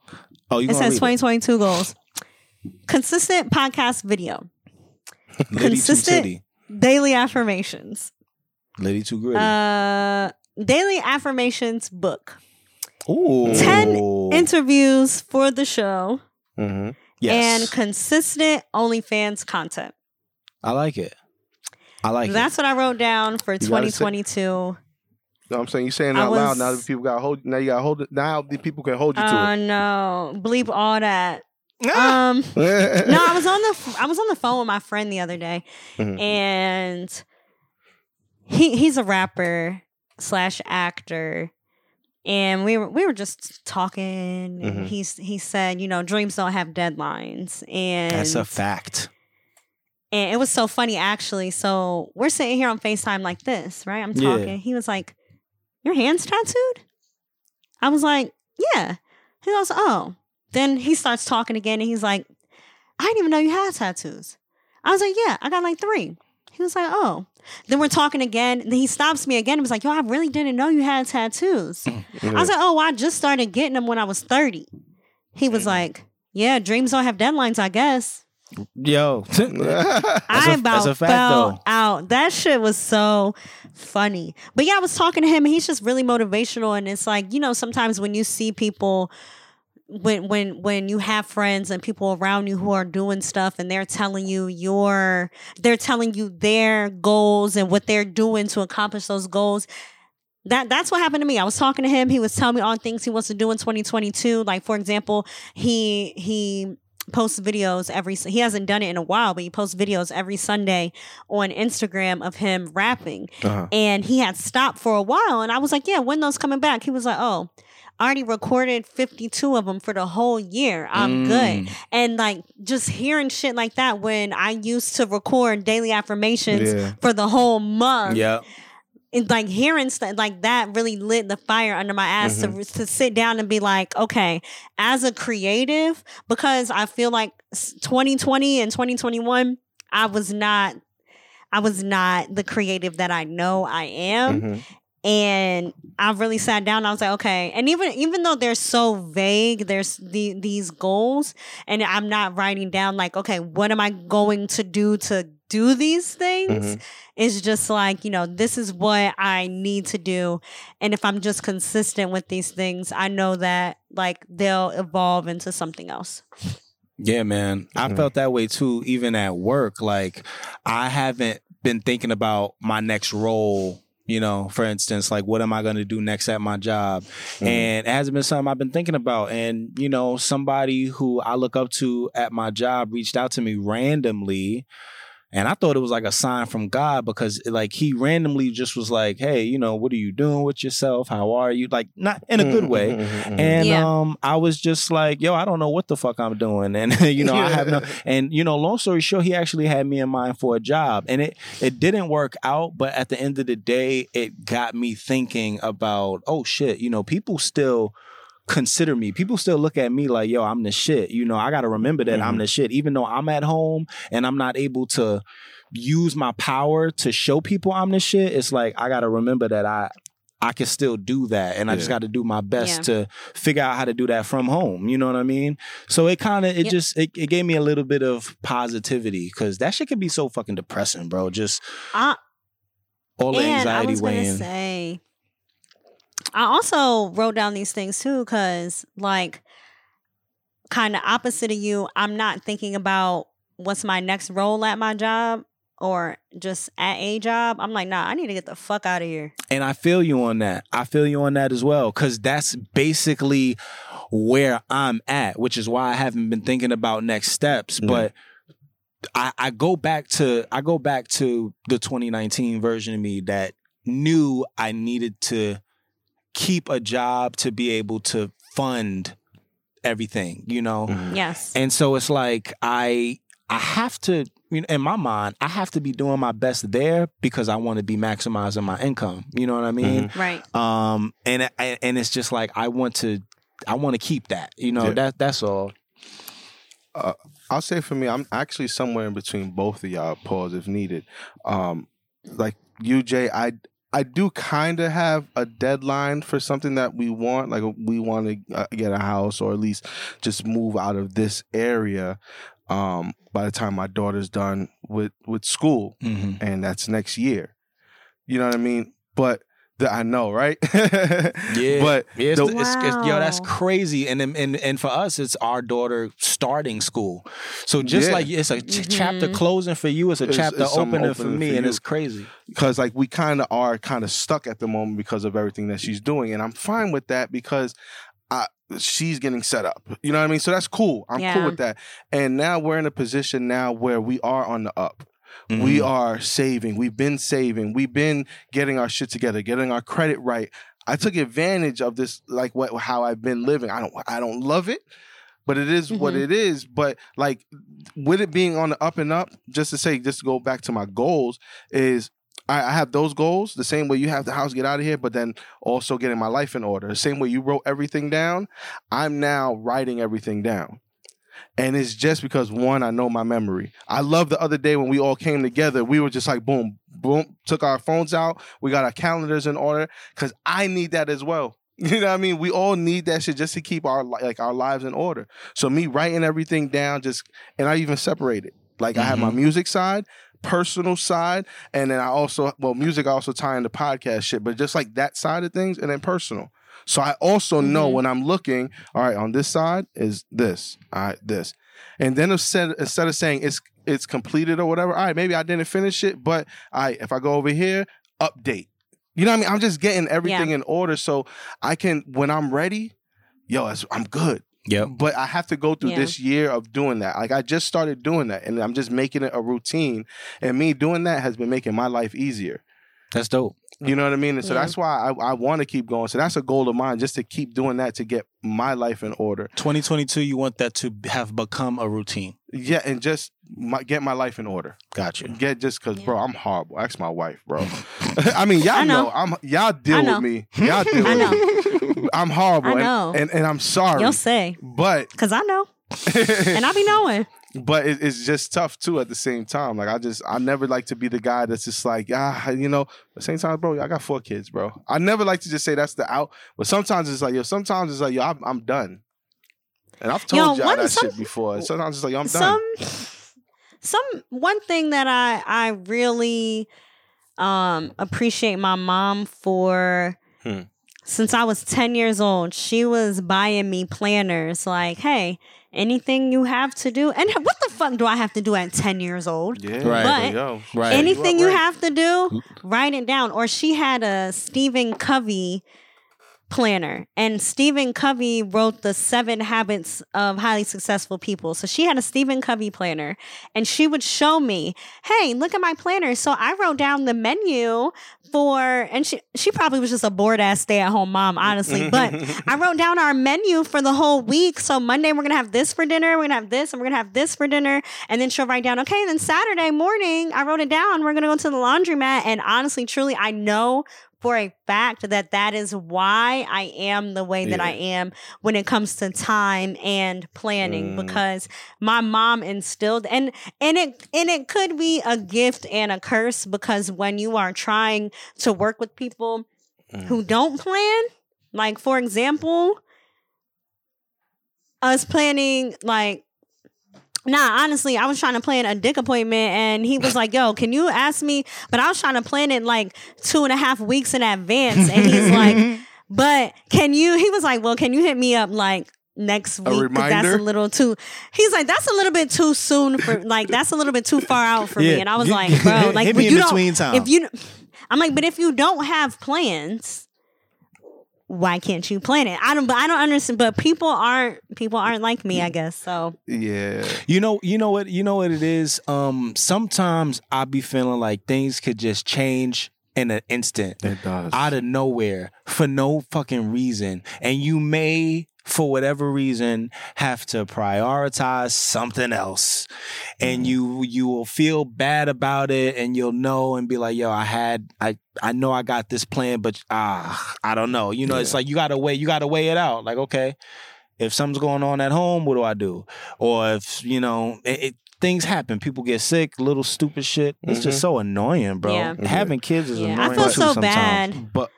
Oh, you It says read 2022 goals: consistent podcast video, it. Consistent- daily affirmations, Liddy too gritty. uh, daily affirmations book, Ooh, 10 interviews for the show, Mm-hmm. yes, and consistent OnlyFans content. I like it. I like it. That's what I wrote down for You gotta say- 2022. No, I'm saying you're saying it I out loud. Now was- that people got hold. Now you got hold. it- Now the people can hold you Oh to no, bleep all that. Um, it. no, I was on the I was on the phone with my friend the other day, Mhm. and he he's a rapper slash actor, and we were we were just talking. And Mhm. he's he said, you know, dreams don't have deadlines, and That's a fact. And it was so funny actually. So we're sitting here on FaceTime like this, right? I'm Yeah. talking. He was like, Your hands tattooed? I was like, Yeah. He goes, Oh. Then he starts talking again and he's like, I didn't even know you had tattoos. I was like, Yeah, I got like three. He was like, Oh. Then we're talking again. Then he stops me again and was like, Yo, I really didn't know you had tattoos. I was like, Oh, well, I just started getting them when I was 30. He was like, Yeah, dreams don't have deadlines, I guess. Yo, I a- about that's a fact, fell though. out. That shit was so funny. But yeah, I was talking to him. and He's just really motivational, and it's like you know, sometimes when you see people. When when when you have friends and people around you who are doing stuff and they're telling you your they're telling you their goals and what they're doing to accomplish those goals that that's what happened to me. I was talking to him. He was telling me all things he wants to do in 2022. Like for example, he he posts videos every he hasn't done it in a while, but he posts videos every Sunday on Instagram of him rapping. Uh-huh. And he had stopped for a while and I was like, "Yeah, when those coming back?" He was like, "Oh, I already recorded 52 of them for the whole year. I'm good." Mm. And like just hearing shit like that when I used to record daily affirmations Yeah. for the whole month Yeah. And like hearing stuff like that really lit the fire under my ass to, to sit down and be like, okay, as a creative, because I feel like 2020 and 2021, I was not, I was not the creative that I know I am. Mhm. And I really sat down. I was like, okay. And even even though they're so vague, there's the, these goals, and I'm not writing down like, okay, what am I going to do to do these things? Mhm. It's just like, you know, this is what I need to do. And if I'm just consistent with these things, I know that like they'll evolve into something else. Yeah, man. I Mhm. felt that way too, even at work. Like, I haven't been thinking about my next role. You know, for instance, like, what am I going to do next at my job? Mhm. And it hasn't been something I've been thinking about. And, you know, somebody who I look up to at my job reached out to me randomly And I thought it was like a sign from God because like he randomly just was like, Hey, you know, what are you doing with yourself? How are you? Like not in a good way. Mhm, mhm, mhm. And Yeah. um, I was just like, yo, I don't know what the fuck I'm doing. And you know, I have no and you know, long story short, he actually had me in mind for a job. And it it didn't work out, but at the end of the day, it got me thinking about, oh shit, you know, people still consider me. People still look at me like, yo, I'm the shit. You know, I gotta remember that I'm Mhm. the shit. Even though I'm at home and I'm not able to use my power to show people I'm the shit, it's like I gotta remember that I I can still do that. And I just gotta do my best Yeah. to figure out how to do that from home. You know what I mean? So it kind of it Yep. just it, it gave me a little bit of positivity because that shit can be so fucking depressing, bro. Just I, all the and I anxiety was gonna weighing. say, I also wrote down these things too, because like, kind of opposite of you, I'm not thinking about what's my next role at my job or just at a job. I'm like, nah, I need to get the fuck out of here. And I feel you on that. I feel you on that as well. Cause that's basically where I'm at, which is why I haven't been thinking about next steps. Yeah. But I, I go back to I go back to the 2019 version of me that knew I needed to keep a job to be able to fund everything, you know? Mhm. Yes. And so it's like I I have to you know, in my mind, I have to be doing my best there because I want to be maximizing my income. You know what I mean? right. Um, and and it's just like I want to, I want to keep that. You know, Yeah. that that's all. I'll say for me, I'm actually somewhere in between both of y'all. Pause if needed. Um, like you, Jay, I I do kind of have a deadline for something that we want. Like we want to uh, get a house or at least just move out of this area. Um, by the time my daughter's done with with school, Mm-hmm. and that's next year. You know what I mean? But I know, right? Yeah, But yeah, it's, the- it's, it's- yo, that's crazy. And and and for us, it's our daughter starting school. So just Yeah. like it's a ch- mm-hmm. chapter closing for you, it's a It's- chapter it's something opening for me, for and it's crazy. because like we kind of are kind of stuck at the moment because of everything that she's doing and i'm fine with that because I, she's getting set up you know what i mean so that's cool i'm Yeah. cool with that and now we're in a position now where we are on the up Mm-hmm. we are saving we've been saving we've been getting our shit together getting our credit right i took advantage of this like what how i've been living i don't i don't love it but it is what Mhm. it is but like with it being on the up and up just to say just to go back to my goals is I, I have those goals the same way you have the house get out of here, but then also getting my life in order. The same way you wrote everything down, I'm now writing everything down. And it's just because one, I know my memory. I love the other day when we all came together, we were just like boom, boom, took our phones out, we got our calendars in order, because I need that as well. You know what I mean? We all need that shit just to keep our like our lives in order. So me writing everything down, just and I even separated. Like I have my mm-hmm. music side, personal side, and then I also well, music I also tie into podcast shit, but just like that side of things, and then personal. So I also know Mhm. when I'm looking, all right, on this side is this, all right, this, and then instead instead of saying it's it's completed or whatever, all right, maybe I didn't finish it, but all right, if I go over here, update. You know what I mean? I'm just getting everything in order so I can when I'm ready, yo, I'm good. Yeah. But I have to go through Yeah. this year of doing that. Like I just started doing that and I'm just making it a routine. And me doing that has been making my life easier. That's dope. You know what I mean? And so Yeah. that's why I, I want to keep going. So that's a goal of mine, just to keep doing that to get my life in order. 2022, you want that to have become a routine. Yeah, and just my, get my life in order. Got you. Get just because, Yeah. bro, I'm horrible. Ask my wife, bro. I mean, y'all I know. know. I'm y'all deal with me. Y'all deal I with know. me. I'm horrible. I and- know. And, and I'm sorry. You'll say, but because I know. And I be knowing. But it, it's just tough too at the same time. Like I just I never like to be the guy that's just like ah you know. At the same time, bro, I got four kids, bro. I never like to just say that's the out. But sometimes it's like yo. Sometimes it's like yo, I'm, I'm done. And I've told y'all that some- shit before. Sometimes it's like yo, I'm done. some some one thing that I I really um appreciate my mom for Hmm. since I was 10 years old she was buying me planners like hey anything you have to do and what the fuck do I have to do at 10 years old Yeah, Right. But. Right. anything You you up, right? have to do write it down or she had a Stephen Covey planner and Stephen Covey wrote the seven habits of highly successful people. So she had a Stephen Covey planner and she would show me, hey, look at my planner. So I wrote down the menu for and she she probably was just a bored ass stay at home mom, honestly. Mm-hmm. But I wrote down our menu for the whole week. So Monday we're gonna have this for dinner, we're gonna have this, and we're gonna have this for dinner. And then she'll write down, okay, then Saturday morning, I wrote it down, we're gonna go to the laundromat. And honestly, truly, I know for a fact that that is why I am the way that I am when it comes to time and planning Mm. because my mom instilled and and it and it could be a gift and a curse because when you are trying to work with people Mm. who don't plan like for example us planning like Nah, honestly, I was trying to plan a dick appointment and he was like, yo, can you ask me? But I was trying to plan it like two and a half weeks in advance. And he's like, but can you? He was like, well, can you hit me up like next week? That's a little too. He's like, that's a little bit too soon for like that's a little bit too far out for me. And I was like, bro, like hit me in you don't- between time. If you, I'm like, but if you don't have plans. Why can't you plan it? I don't. But I don't understand. But people aren't. People aren't like me. I guess so. Yeah. You know, you know what, you know what it is. Um, sometimes I be feeling like things could just change in an instant, It does. out of nowhere, for no fucking reason, and you may, for whatever reason, have to prioritize something else, and mm. you you will feel bad about it, and you'll know and be like, yo, I had, I I know I got this plan, but ah, I don't know. You know, it's like you gotta weigh, you gotta weigh it out. Like, okay if something's going on at home, what do I do? Or if you know, it, it, things happen, people get sick, little stupid shit. It's just mm-hmm. so annoying, bro. Yeah. Mm-hmm. Having kids is Yeah, annoying. I feel too so sometimes. bad. But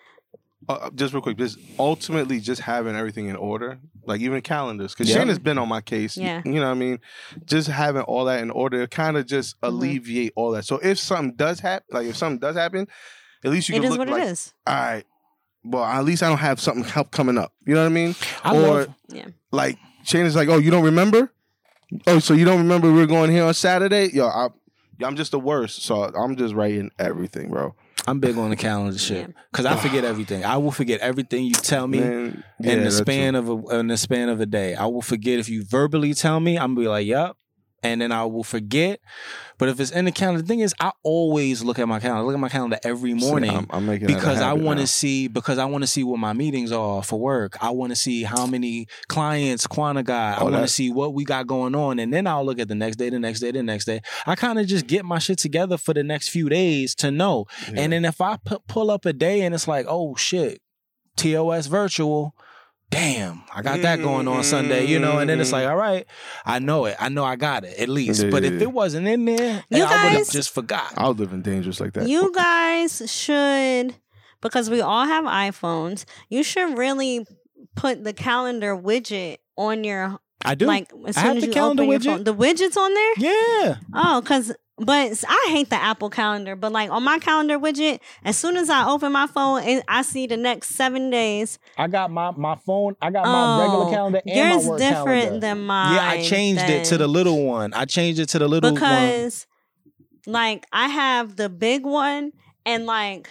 uh, just real quick, just ultimately just having everything in order, like even calendars, because Yeah. Shane has been on my case. Yeah. You know what I mean? Just having all that in order kind of just Mhm. alleviate all that. So if something does happen, like if something does happen, at least you It can is look what like, it is. all right, well, at least I don't have something help coming up. You know what I mean? I or love, Yeah. like Shane is like, oh, you don't remember? Oh, so you don't remember we are going here on Saturday? Yo, I, yo, I'm just the worst. So I'm just writing everything, bro. I'm big on the calendar shit because I forget everything. I will forget everything you tell me. Man, in yeah, the that's span true. of a in the span of a day. I will forget if you verbally tell me, I'm gonna be like, Yup. And then I will forget. But if it's in the calendar, the thing is, I always look at my calendar. I look at my calendar every See, morning. I'm, I'm making because I want to see because I want to see what my meetings are for work. I want to see how many clients Quanta got. I Oh, want to see what we got going on, and then I'll look at the next day, the next day, the next day. I kind of just get my shit together for the next few days to know. Yeah. And then if I pull up a day and it's like, oh shit, TOS virtual. Damn, I got that going on Sunday, you know, and then it's like, mm-hmm. all right, I know it. I know I got it at least. But if Yeah. it wasn't in there, You I would have guys- just forgot. I'll live in dangerous like that. You guys should, because we all have iPhones, you should really put the calendar widget on your I do. like as I soon have as the you calendar open your widget. phone. The widgets on there? yeah. Oh, because but I hate the Apple calendar. But like on my calendar widget, as soon as I open my phone, it, I see the next seven days. I got my my phone. I got Oh, my regular oh, calendar and yours my work different calendar. than mine. yeah, I changed it to the little one. I changed it to the little one. because like I have the big one and like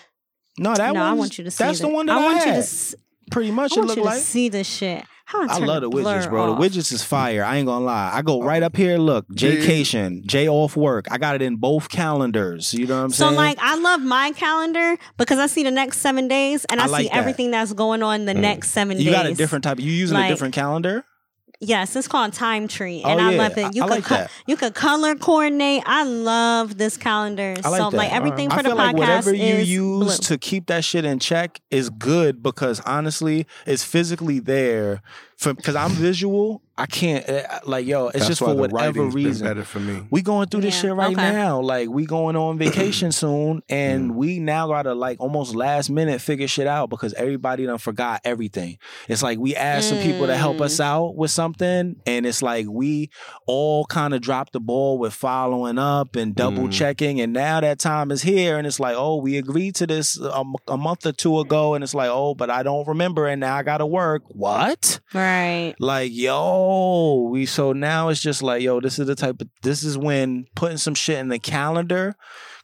No, that no, I want you to see That's the, the one that I, I want you to had. Pretty much I it want look you to like. see the shit. How I love the widgets, bro. The widgets is fire. I ain't gonna lie. I go right up here. Look, Jcation, J off work. I got it in both calendars. You know what I'm So saying? So like I love my calendar because I see the next seven days and I I, like see that. everything that's going on the mm. next seven you days. You got a different type. You using a different calendar? Yes, it's called Time Tree, Oh, and I yeah. love it. You I could like co- you could color coordinate. I love this calendar. I like so that. like everything um, I for the feel podcast like whatever you use blue. to keep that shit in check is good because honestly, it's physically there. Because I'm visual, I can't uh, like yo. It's That's just for whatever reason. better for me. We going through this Yeah, shit right okay. now. Like we going on vacation soon, and we now gotta like almost last minute figure shit out because everybody done forgot everything. It's like we asked some people to help Mm. us out with something, and it's like we all kind of dropped the ball with following up and double Mm. checking, and now that time is here, and it's like, oh, we agreed to this a month or two ago, and it's like, oh, but I don't remember, and now I gotta work. What? right. Like, yo, we so now it's just like, yo, this is the type of this is when putting some shit in the calendar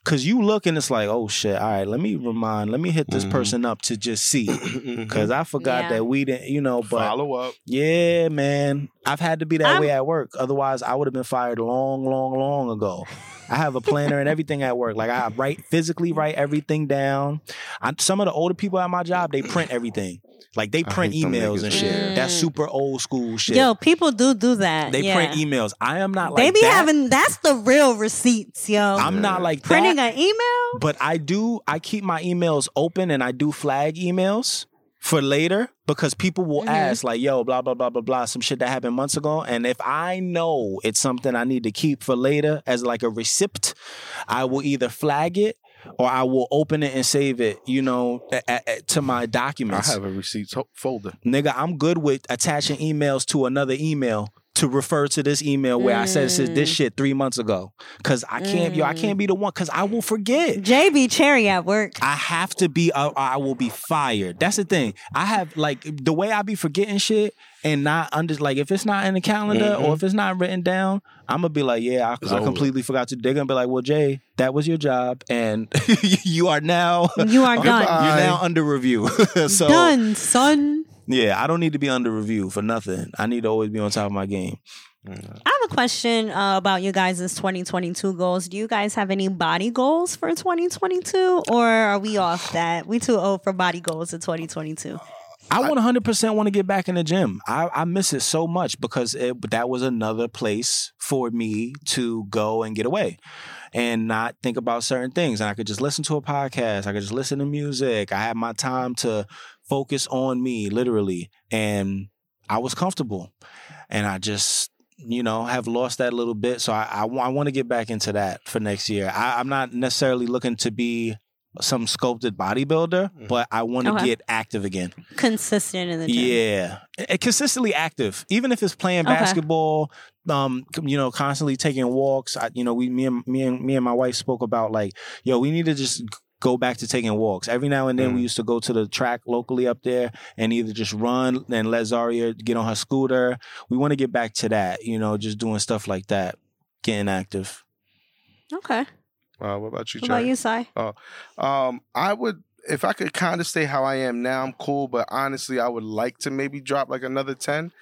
Cause you look and it's like, oh shit, all right, let me remind, let me hit this Mhm. person up to just see. Cause I forgot Yeah. that we didn't, you know, but follow up. yeah, man. I've had to be that I'm- way at work. Otherwise I would have been fired long, long, long ago. I have a planner and everything at work. Like I write physically write everything down. I, some of the older people at my job, they print everything. Like they print emails and shit. man. That's Mm. super old school shit. Yo, people do do that. they yeah. print emails. I am not like they be that. having that's the real receipts, yo. I'm not like Printing that. an email. But I do. I keep my emails open and I do flag emails for later because people will Mhm. ask like, "Yo, blah blah blah blah blah," some shit that happened months ago, and if I know it's something I need to keep for later as like a receipt, I will either flag it or I will open it and save it. You know, a- a- a- to my documents. I have a receipts ho- folder. Nigga, I'm good with attaching emails to another email to refer to this email where I said this, this Mm. shit three months ago. Cause I can't, yo, I Mm. can't be the one. Cause I will forget. JB Cherry at work. I have to be. Uh, I will be fired. That's the thing. I have like the way I be forgetting shit and not under like if it's not in the calendar or Mhm. if it's not written down, I'm gonna be like, yeah, I, It's I over. completely forgot to. They're gonna be like, well, Jay, that was your job, and you are now You are done. Goodbye. you're now under review. so Done, son. yeah, I don't need to be under review for nothing. I need to always be on top of my game. I have a question uh, about you guys' 2022 goals. Do you guys have any body goals for 2022, or are we off that? We too old for body goals in 2022. I want 100% want to get back in the gym. I, I miss it so much because it, that was another place for me to go and get away and not think about certain things. And I could just listen to a podcast. I could just listen to music. I had my time to focus on me, literally. And I was comfortable. And I just, you know, have lost that little bit. So I, I, want to get back into that for next year. I, I'm not necessarily looking to be some sculpted bodybuilder, Mhm. but I want to Okay. get active again. Consistent in the gym. Yeah, And consistently active, even if it's playing Okay. basketball. Um, you know, constantly taking walks. I, you know, we, me and me and me and my wife spoke about like, yo, we need to just go back to taking walks. Every now and then, we Mm. used to go to the track locally up there and either just run and let Zaria get on her scooter. We want to get back to that. You know, just doing stuff like that, getting active. Okay. Uh, what about you, What about you, Sai? Um, I would if I could kind of stay how I am now, I'm cool. But honestly, I would like to maybe drop like another ten,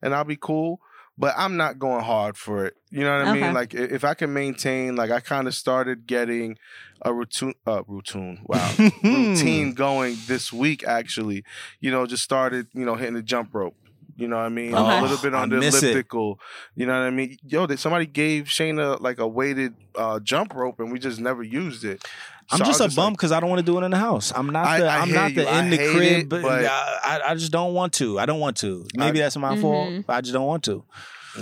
and I'll be cool. But I'm not going hard for it. You know what I Okay. mean? Like if I can maintain, like I kind of started getting a routine, uh, routine. Wow, routine going this week. Actually, you know, just started. You know, hitting the jump rope. You know what I mean? Okay. A little bit Oh, I on the miss it. elliptical. You know what I mean? Yo, did somebody gave Shayna like a weighted uh, jump rope, and we just never used it. I'm So I just was a bum like, because I don't want to do it in the house. I'm not the I I'm not the you. I in the crib, it, but, but- I, I just don't want to. I don't want to. Maybe that's my fault. Mhm. But I just don't want to.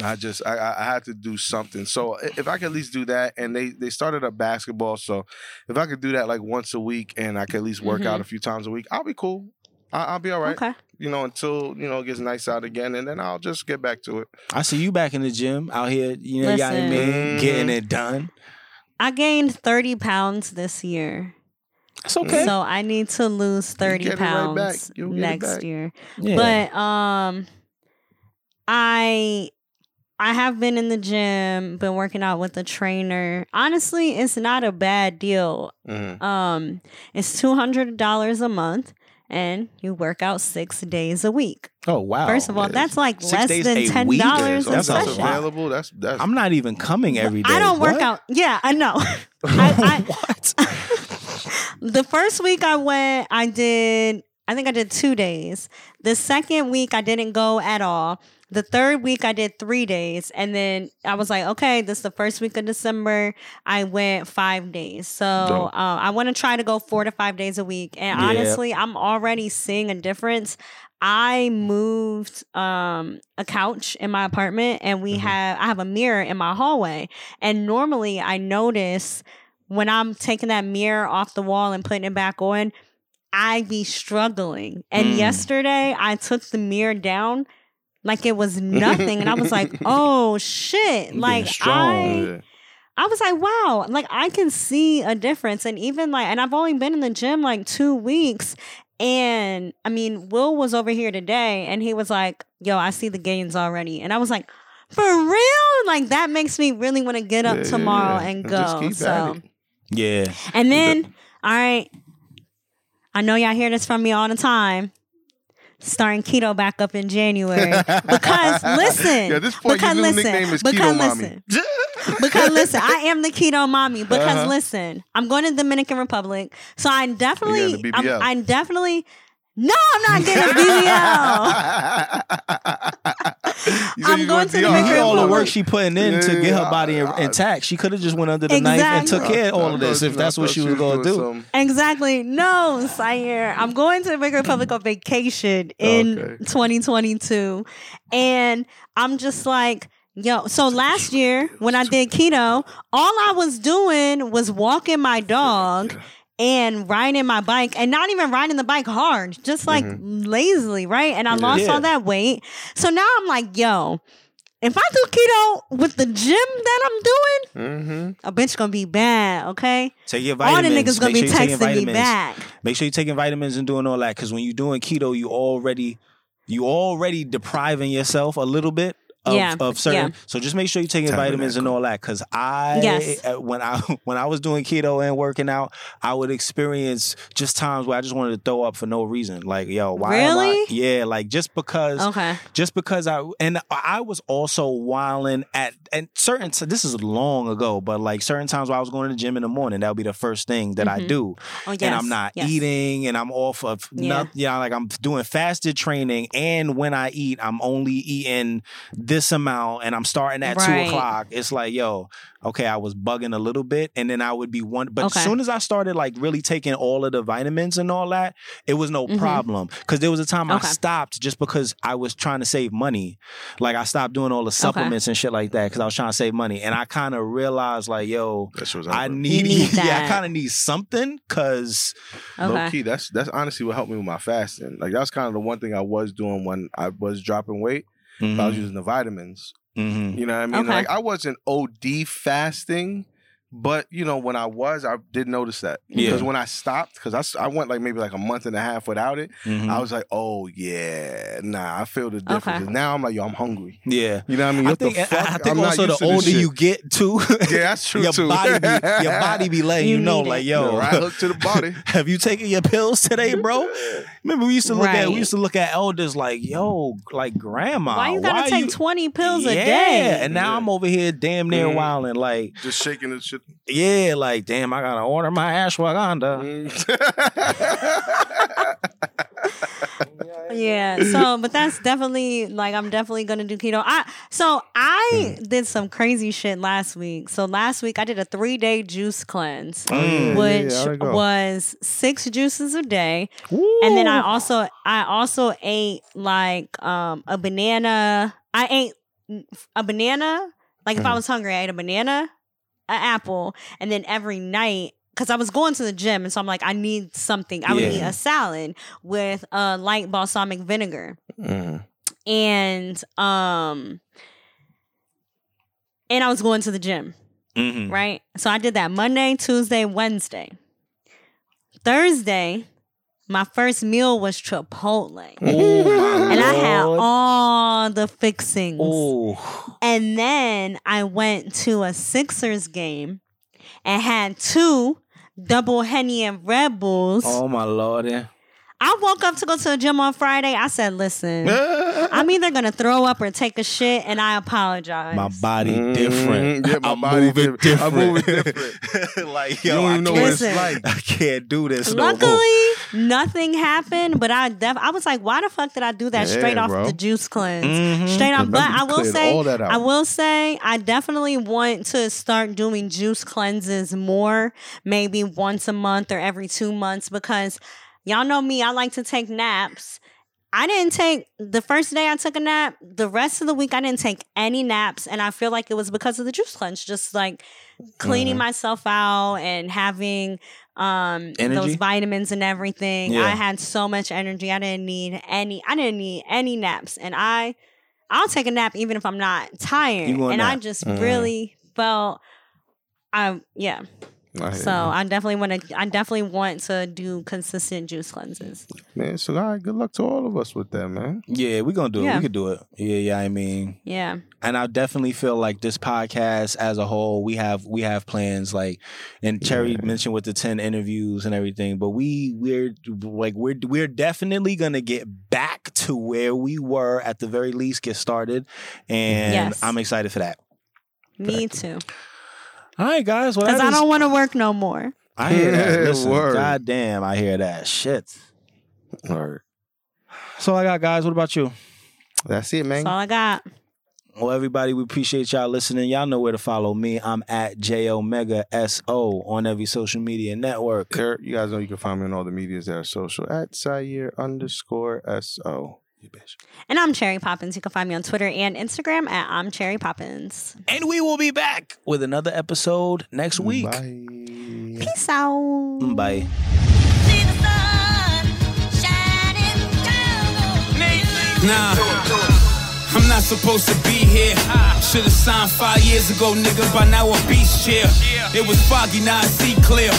I just I, I I had to do something. So if I could at least do that, and they they started a basketball, so if I could do that like once a week, and I could at least work out a few times a week, I'll be cool. I, I'll be all right. Okay. You know, until you know it gets nice out again, and then I'll just get back to it. I see you back in the gym out here. You know, you got Listen. me getting Mhm. it done. I gained 30 pounds this year. It's okay. So I need to lose 30 get it right back. pounds You'll get it next back. year. yeah. But um I I have been in the gym, been working out with a trainer. Honestly, it's not a bad deal. Mhm. Um it's $200 a month and you work out 6 days a week. oh wow. First of all, yeah. that's like Six less days than a $10 a so That's if that's a session. available. That's that's. I'm not even coming every day. I don't work What? out. Yeah, I know. I- what? the first week I went, I did, I think I did two days. The second week, I didn't go at all. The third week, I did three days. And then I was like, okay, this is the first week of December. I went five days. So uh, I want to try to go four to five days a week. And Yeah. honestly, I'm already seeing a difference. I moved um, a couch in my apartment, and we Mhm. have I have a mirror in my hallway. And normally, I notice when I'm taking that mirror off the wall and putting it back on, I be struggling. And Mm. yesterday, I took the mirror down like it was nothing, and I was like, "Oh shit!" Like strong. I. Yeah. I was like, wow, like I can see a difference. And even like, and I've only been in the gym like two weeks. And I mean, Will was over here today and he was like, yo, I see the gains already. And I was like, for real? Like that makes me really want to get up Yeah, yeah, tomorrow yeah. and just go. keep at So it. Yeah. And then, all right, I know y'all hear this from me all the time. Starting keto back up in January because listen, Yeah, this point, your because new listen, nickname is because Keto Mommy. because listen, I am the keto mommy. Because Uh-huh. listen, I'm going to Dominican Republic, so I definitely, I'm. I'm definitely. No, I'm not getting a BBL. You said I'm going to DR. the You hear all the work she putting in to get her body I- I- intact. She could have just went under the knife and took care of all of this if that's what she was was going to do. some- Exactly. No, Sire. I'm going to the Dominican Republic on vacation in Okay. 2022. And I'm just like, yo, so last year when I did keto, all I was doing was walking my dog and riding my bike and not even riding the bike hard, just like lazily, right? And I lost Yeah. all that weight. So now I'm like, yo, if I do keto with the gym that I'm doing, Mhm. a bitch gonna be bad, okay? Take your vitamins. All the niggas gonna Make be sure you taking texting me back. Make sure you're taking vitamins and doing all that because when you're doing keto, you already you already depriving yourself a little bit. Of, Yeah, of certain, yeah. so just make sure you're taking vitamins and all that. Because I, Yes. uh, when I when I was doing keto and working out, I would experience just times where I just wanted to throw up for no reason. Like, yo, why? am I- Really? yeah, like just because Okay. just because I and I was also wilding at and certain this is long ago, but like certain times while I was going to the gym in the morning, that would be the first thing that I Mhm. do, Oh, yes. and I'm not yes. eating, and I'm off of Yeah. not, yeah, like I'm doing fasted training, and when I eat, I'm only eating this amount, and I'm starting at Right. two o'clock. It's like, yo, okay, I was bugging a little bit, and then I would be one. But Okay. as soon as I started like really taking all of the vitamins and all that, it was no Mhm. problem because there was a time I stopped just because I was trying to save money. Like I stopped doing all the supplements and shit like that because I was trying to save money, and I kind of realized like, yo. I need, need yeah, I kind of need something because Low Okay. key, that's that's honestly what helped me with my fasting. Like that's kind of the one thing I was doing when I was dropping weight. I was using the vitamins. Mhm. You know what I mean? Okay. Like I wasn't OD fasting, but you know when I was, I did notice that Yeah. because when I stopped, because I, I went like maybe like a month and a half without it, Mhm. I was like, oh yeah, nah, I feel the difference. Okay. Now I'm like, yo, I'm hungry. yeah. You know what I mean? I What think the fuck? I think I'm also the older you get too, yeah, that's true your too. body be your body be letting you, You know, need like it. yo, right hook to the body. have you taken your pills today, bro? Remember we used to look at we used to look at elders like yo, like grandma. Why you gotta take you- 20 pills yeah. a day? And now Yeah. I'm over here damn near Mhm. wilding like Just shaking the shit. yeah, like damn, I gotta order my ashwagandha. Yeah. So, but that's definitely like I'm definitely gonna do keto. I so I Hmm. did some crazy shit last week. So last week I did a three day juice cleanse, Mm. Yeah, yeah, which how'd it go? was six juices a day, and then I also I also ate like um a banana. I ate a banana. Like if I Mhm. was hungry, I ate a banana, an apple, and then every night. Because I was going to the gym, and so I'm like, I need something. I would Yeah. eat a salad with a light balsamic vinegar Mm. and um and I was going to the gym, Mhm. right? So I did that Monday, Tuesday, Wednesday. Thursday, my first meal was Chipotle. Oh And I had all the fixings. Oh, And then I went to a Sixers game and had two double Henny and Red Bulls. oh my lord! Yeah. I woke up to go to the gym on Friday. I said, listen, I'm either gonna throw up or take a shit, and I apologize. My body Mhm. different. Yeah, my I'm body moving different. I'm different. moving like You yo, don't I even know can't, what it's like. I can't do this. no. Luckily, nothing happened, but I def- I was like, why the fuck did I do that Yeah, straight off bro. the juice cleanse? Mhm. Straight off, but I will say, all that out. I will say, I definitely want to start doing juice cleanses more, maybe once a month or every two months, because y'all know me, I like to take naps. I didn't take the first day I took a nap. The rest of the week I didn't take any naps, and I feel like it was because of the juice cleanse, just like cleaning Mhm. myself out and having um those vitamins and everything. Yeah. I had so much energy. I didn't need any. I didn't need any naps, and I I'll take a nap even if I'm not tired. And I nap. just Mhm. really felt, I yeah. I So you. I definitely want to. I definitely want to do consistent juice cleanses. man, so all right, good luck to all of us with that, man. Yeah, we're gonna do it. We could do it. Yeah, yeah. I mean, Yeah. and I definitely feel like this podcast as a whole, we have we have plans. Like, and Cherry Yeah. mentioned with the ten interviews and everything, but we we're like we're we're definitely gonna get back to where we were at the very least, get started, and Yes. I'm excited for that. Me too. All right, guys. Well, Because that I is- don't want to work no more. I hear that. Listen, Word. God damn, I hear that shit. All right. That's all I got, guys. What about you? That's it, man. That's all I got. Well, everybody, we appreciate y'all listening. Y'all know where to follow me. I'm at J Omega S O on every social media network. Kurt, you guys know you can find me on all the medias that are social at Sire underscore S-O. You bitch. And I'm Cherry Poppins. You can find me on Twitter and Instagram at I'm Cherry Poppins. And we will be back with another episode next week. Bye. Peace out. Bye. See the sun shining down. Nah, I'm not supposed to be here. Should've signed five years ago, nigga. By now a beast chair. It was foggy, now I see clear.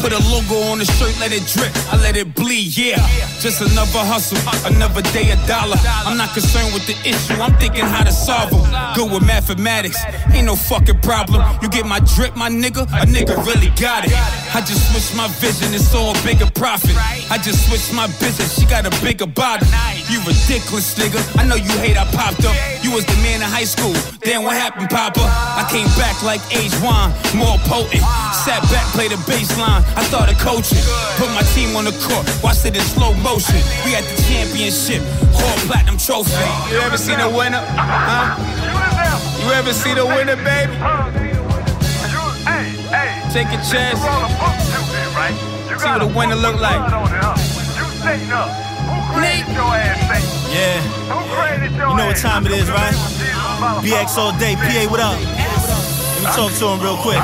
Put a logo on the shirt, let it drip. I let it bleed, yeah. Just another hustle, another day a dollar. I'm not concerned with the issue, I'm thinking how to solve them. Good with mathematics, ain't no fucking problem. You get my drip, my nigga, a nigga really got it. I just switched my vision, it's all bigger profit. I just switched my business, she got a bigger body. You ridiculous, nigga. I know you hate I popped up. You was the man in high school. Then what happened, Papa? I came back like age one, more potent. Sat back, played the bass line. I started coaching. Put my team on the court, watched it in slow motion. We had the championship, whole platinum trophy. You ever seen a winner? Huh? You ever see the winner, baby? Take a chance. See what a winner look like. Yeah. You know what time it is, right? BX all day. PA, what up? Let me talk to him real quick.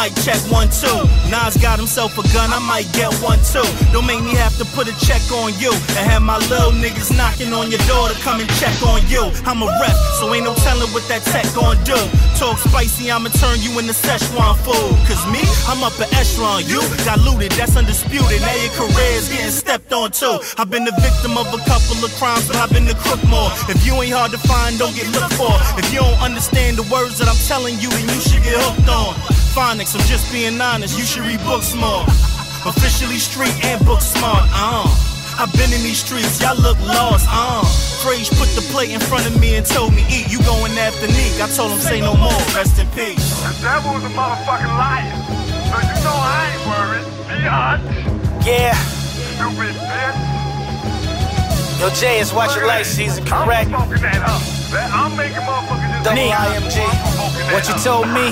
Mic check one, two. Nas got himself a gun, I might get one too. Don't make me have to put a check on you and have my little niggas knocking on your door to come and check on you. I'm a rep, so ain't no telling what that tech gon' do. Talk spicy, I'ma turn you into Szechuan food. Cause me, I'm up an echelon. You diluted, that's undisputed. Now your career's getting stepped on too. I've been the victim of a couple of crimes, but I've been the crook more. If you ain't hard to find, don't get looked for. If you don't understand the words that I'm telling you, then you should get hooked on. Phonics, I'm just being honest, you should read books more. Officially street and book smart, uh. I've been in these streets, y'all look lost, uh. Frage put the plate in front of me and told me, eat, you going after Neek. I told him, say no more, rest in peace. The devil's a motherfucking liar. So you know I ain't worried. Be honest, Yeah, stupid bitch. yo, Jay, it's watch your life season, correct? I'm smoking that up. I'm making motherfuckers just Double Neek, IMG. What you told me?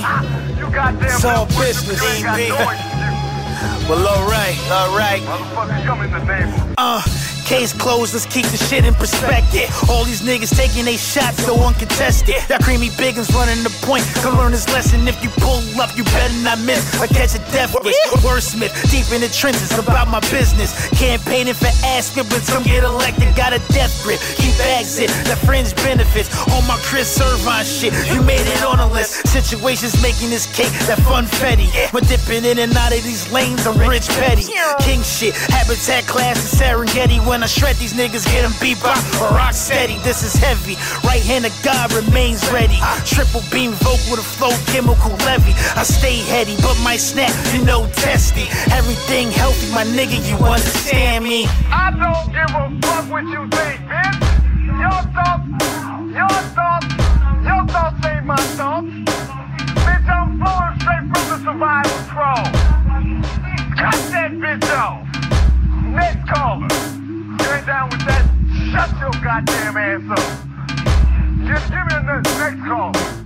It's all business, You ain't got DB. no excuse. Well, alright, alright. Motherfuckers come in the neighborhood. Uh, case closed, let's keep the shit in perspective. All these niggas taking they shots, go uncontested. That creamy biggins running the point. Come learn this lesson. If you pull up, you better not miss. I catch a death wish. Wordsmith, deep in the trenches about my business. Campaigning for ass whippings, come get elected. Got a death grip, keep exit. The fringe benefits. On my Chris Irvine shit, you made it on a list. Situations making this cake, that funfetti. We're dipping in and out of these lanes, I'm rich petty. King shit, habitat class and Serengeti. When I shred these niggas, get them bebop or rock steady. This is heavy. Right hand of God remains ready. Triple beam with a flow chemical levy. I stay heady, but my snap, you know, testy. Everything healthy, my nigga, you understand me. I don't give a fuck what you think, bitch. Your thoughts, your thoughts, your thoughts ain't my thoughts. Bitch, I'm flowing straight from the survival crawl. Cut that bitch off. Next caller. You down with that? Shut your goddamn ass up. Just give me next, next call.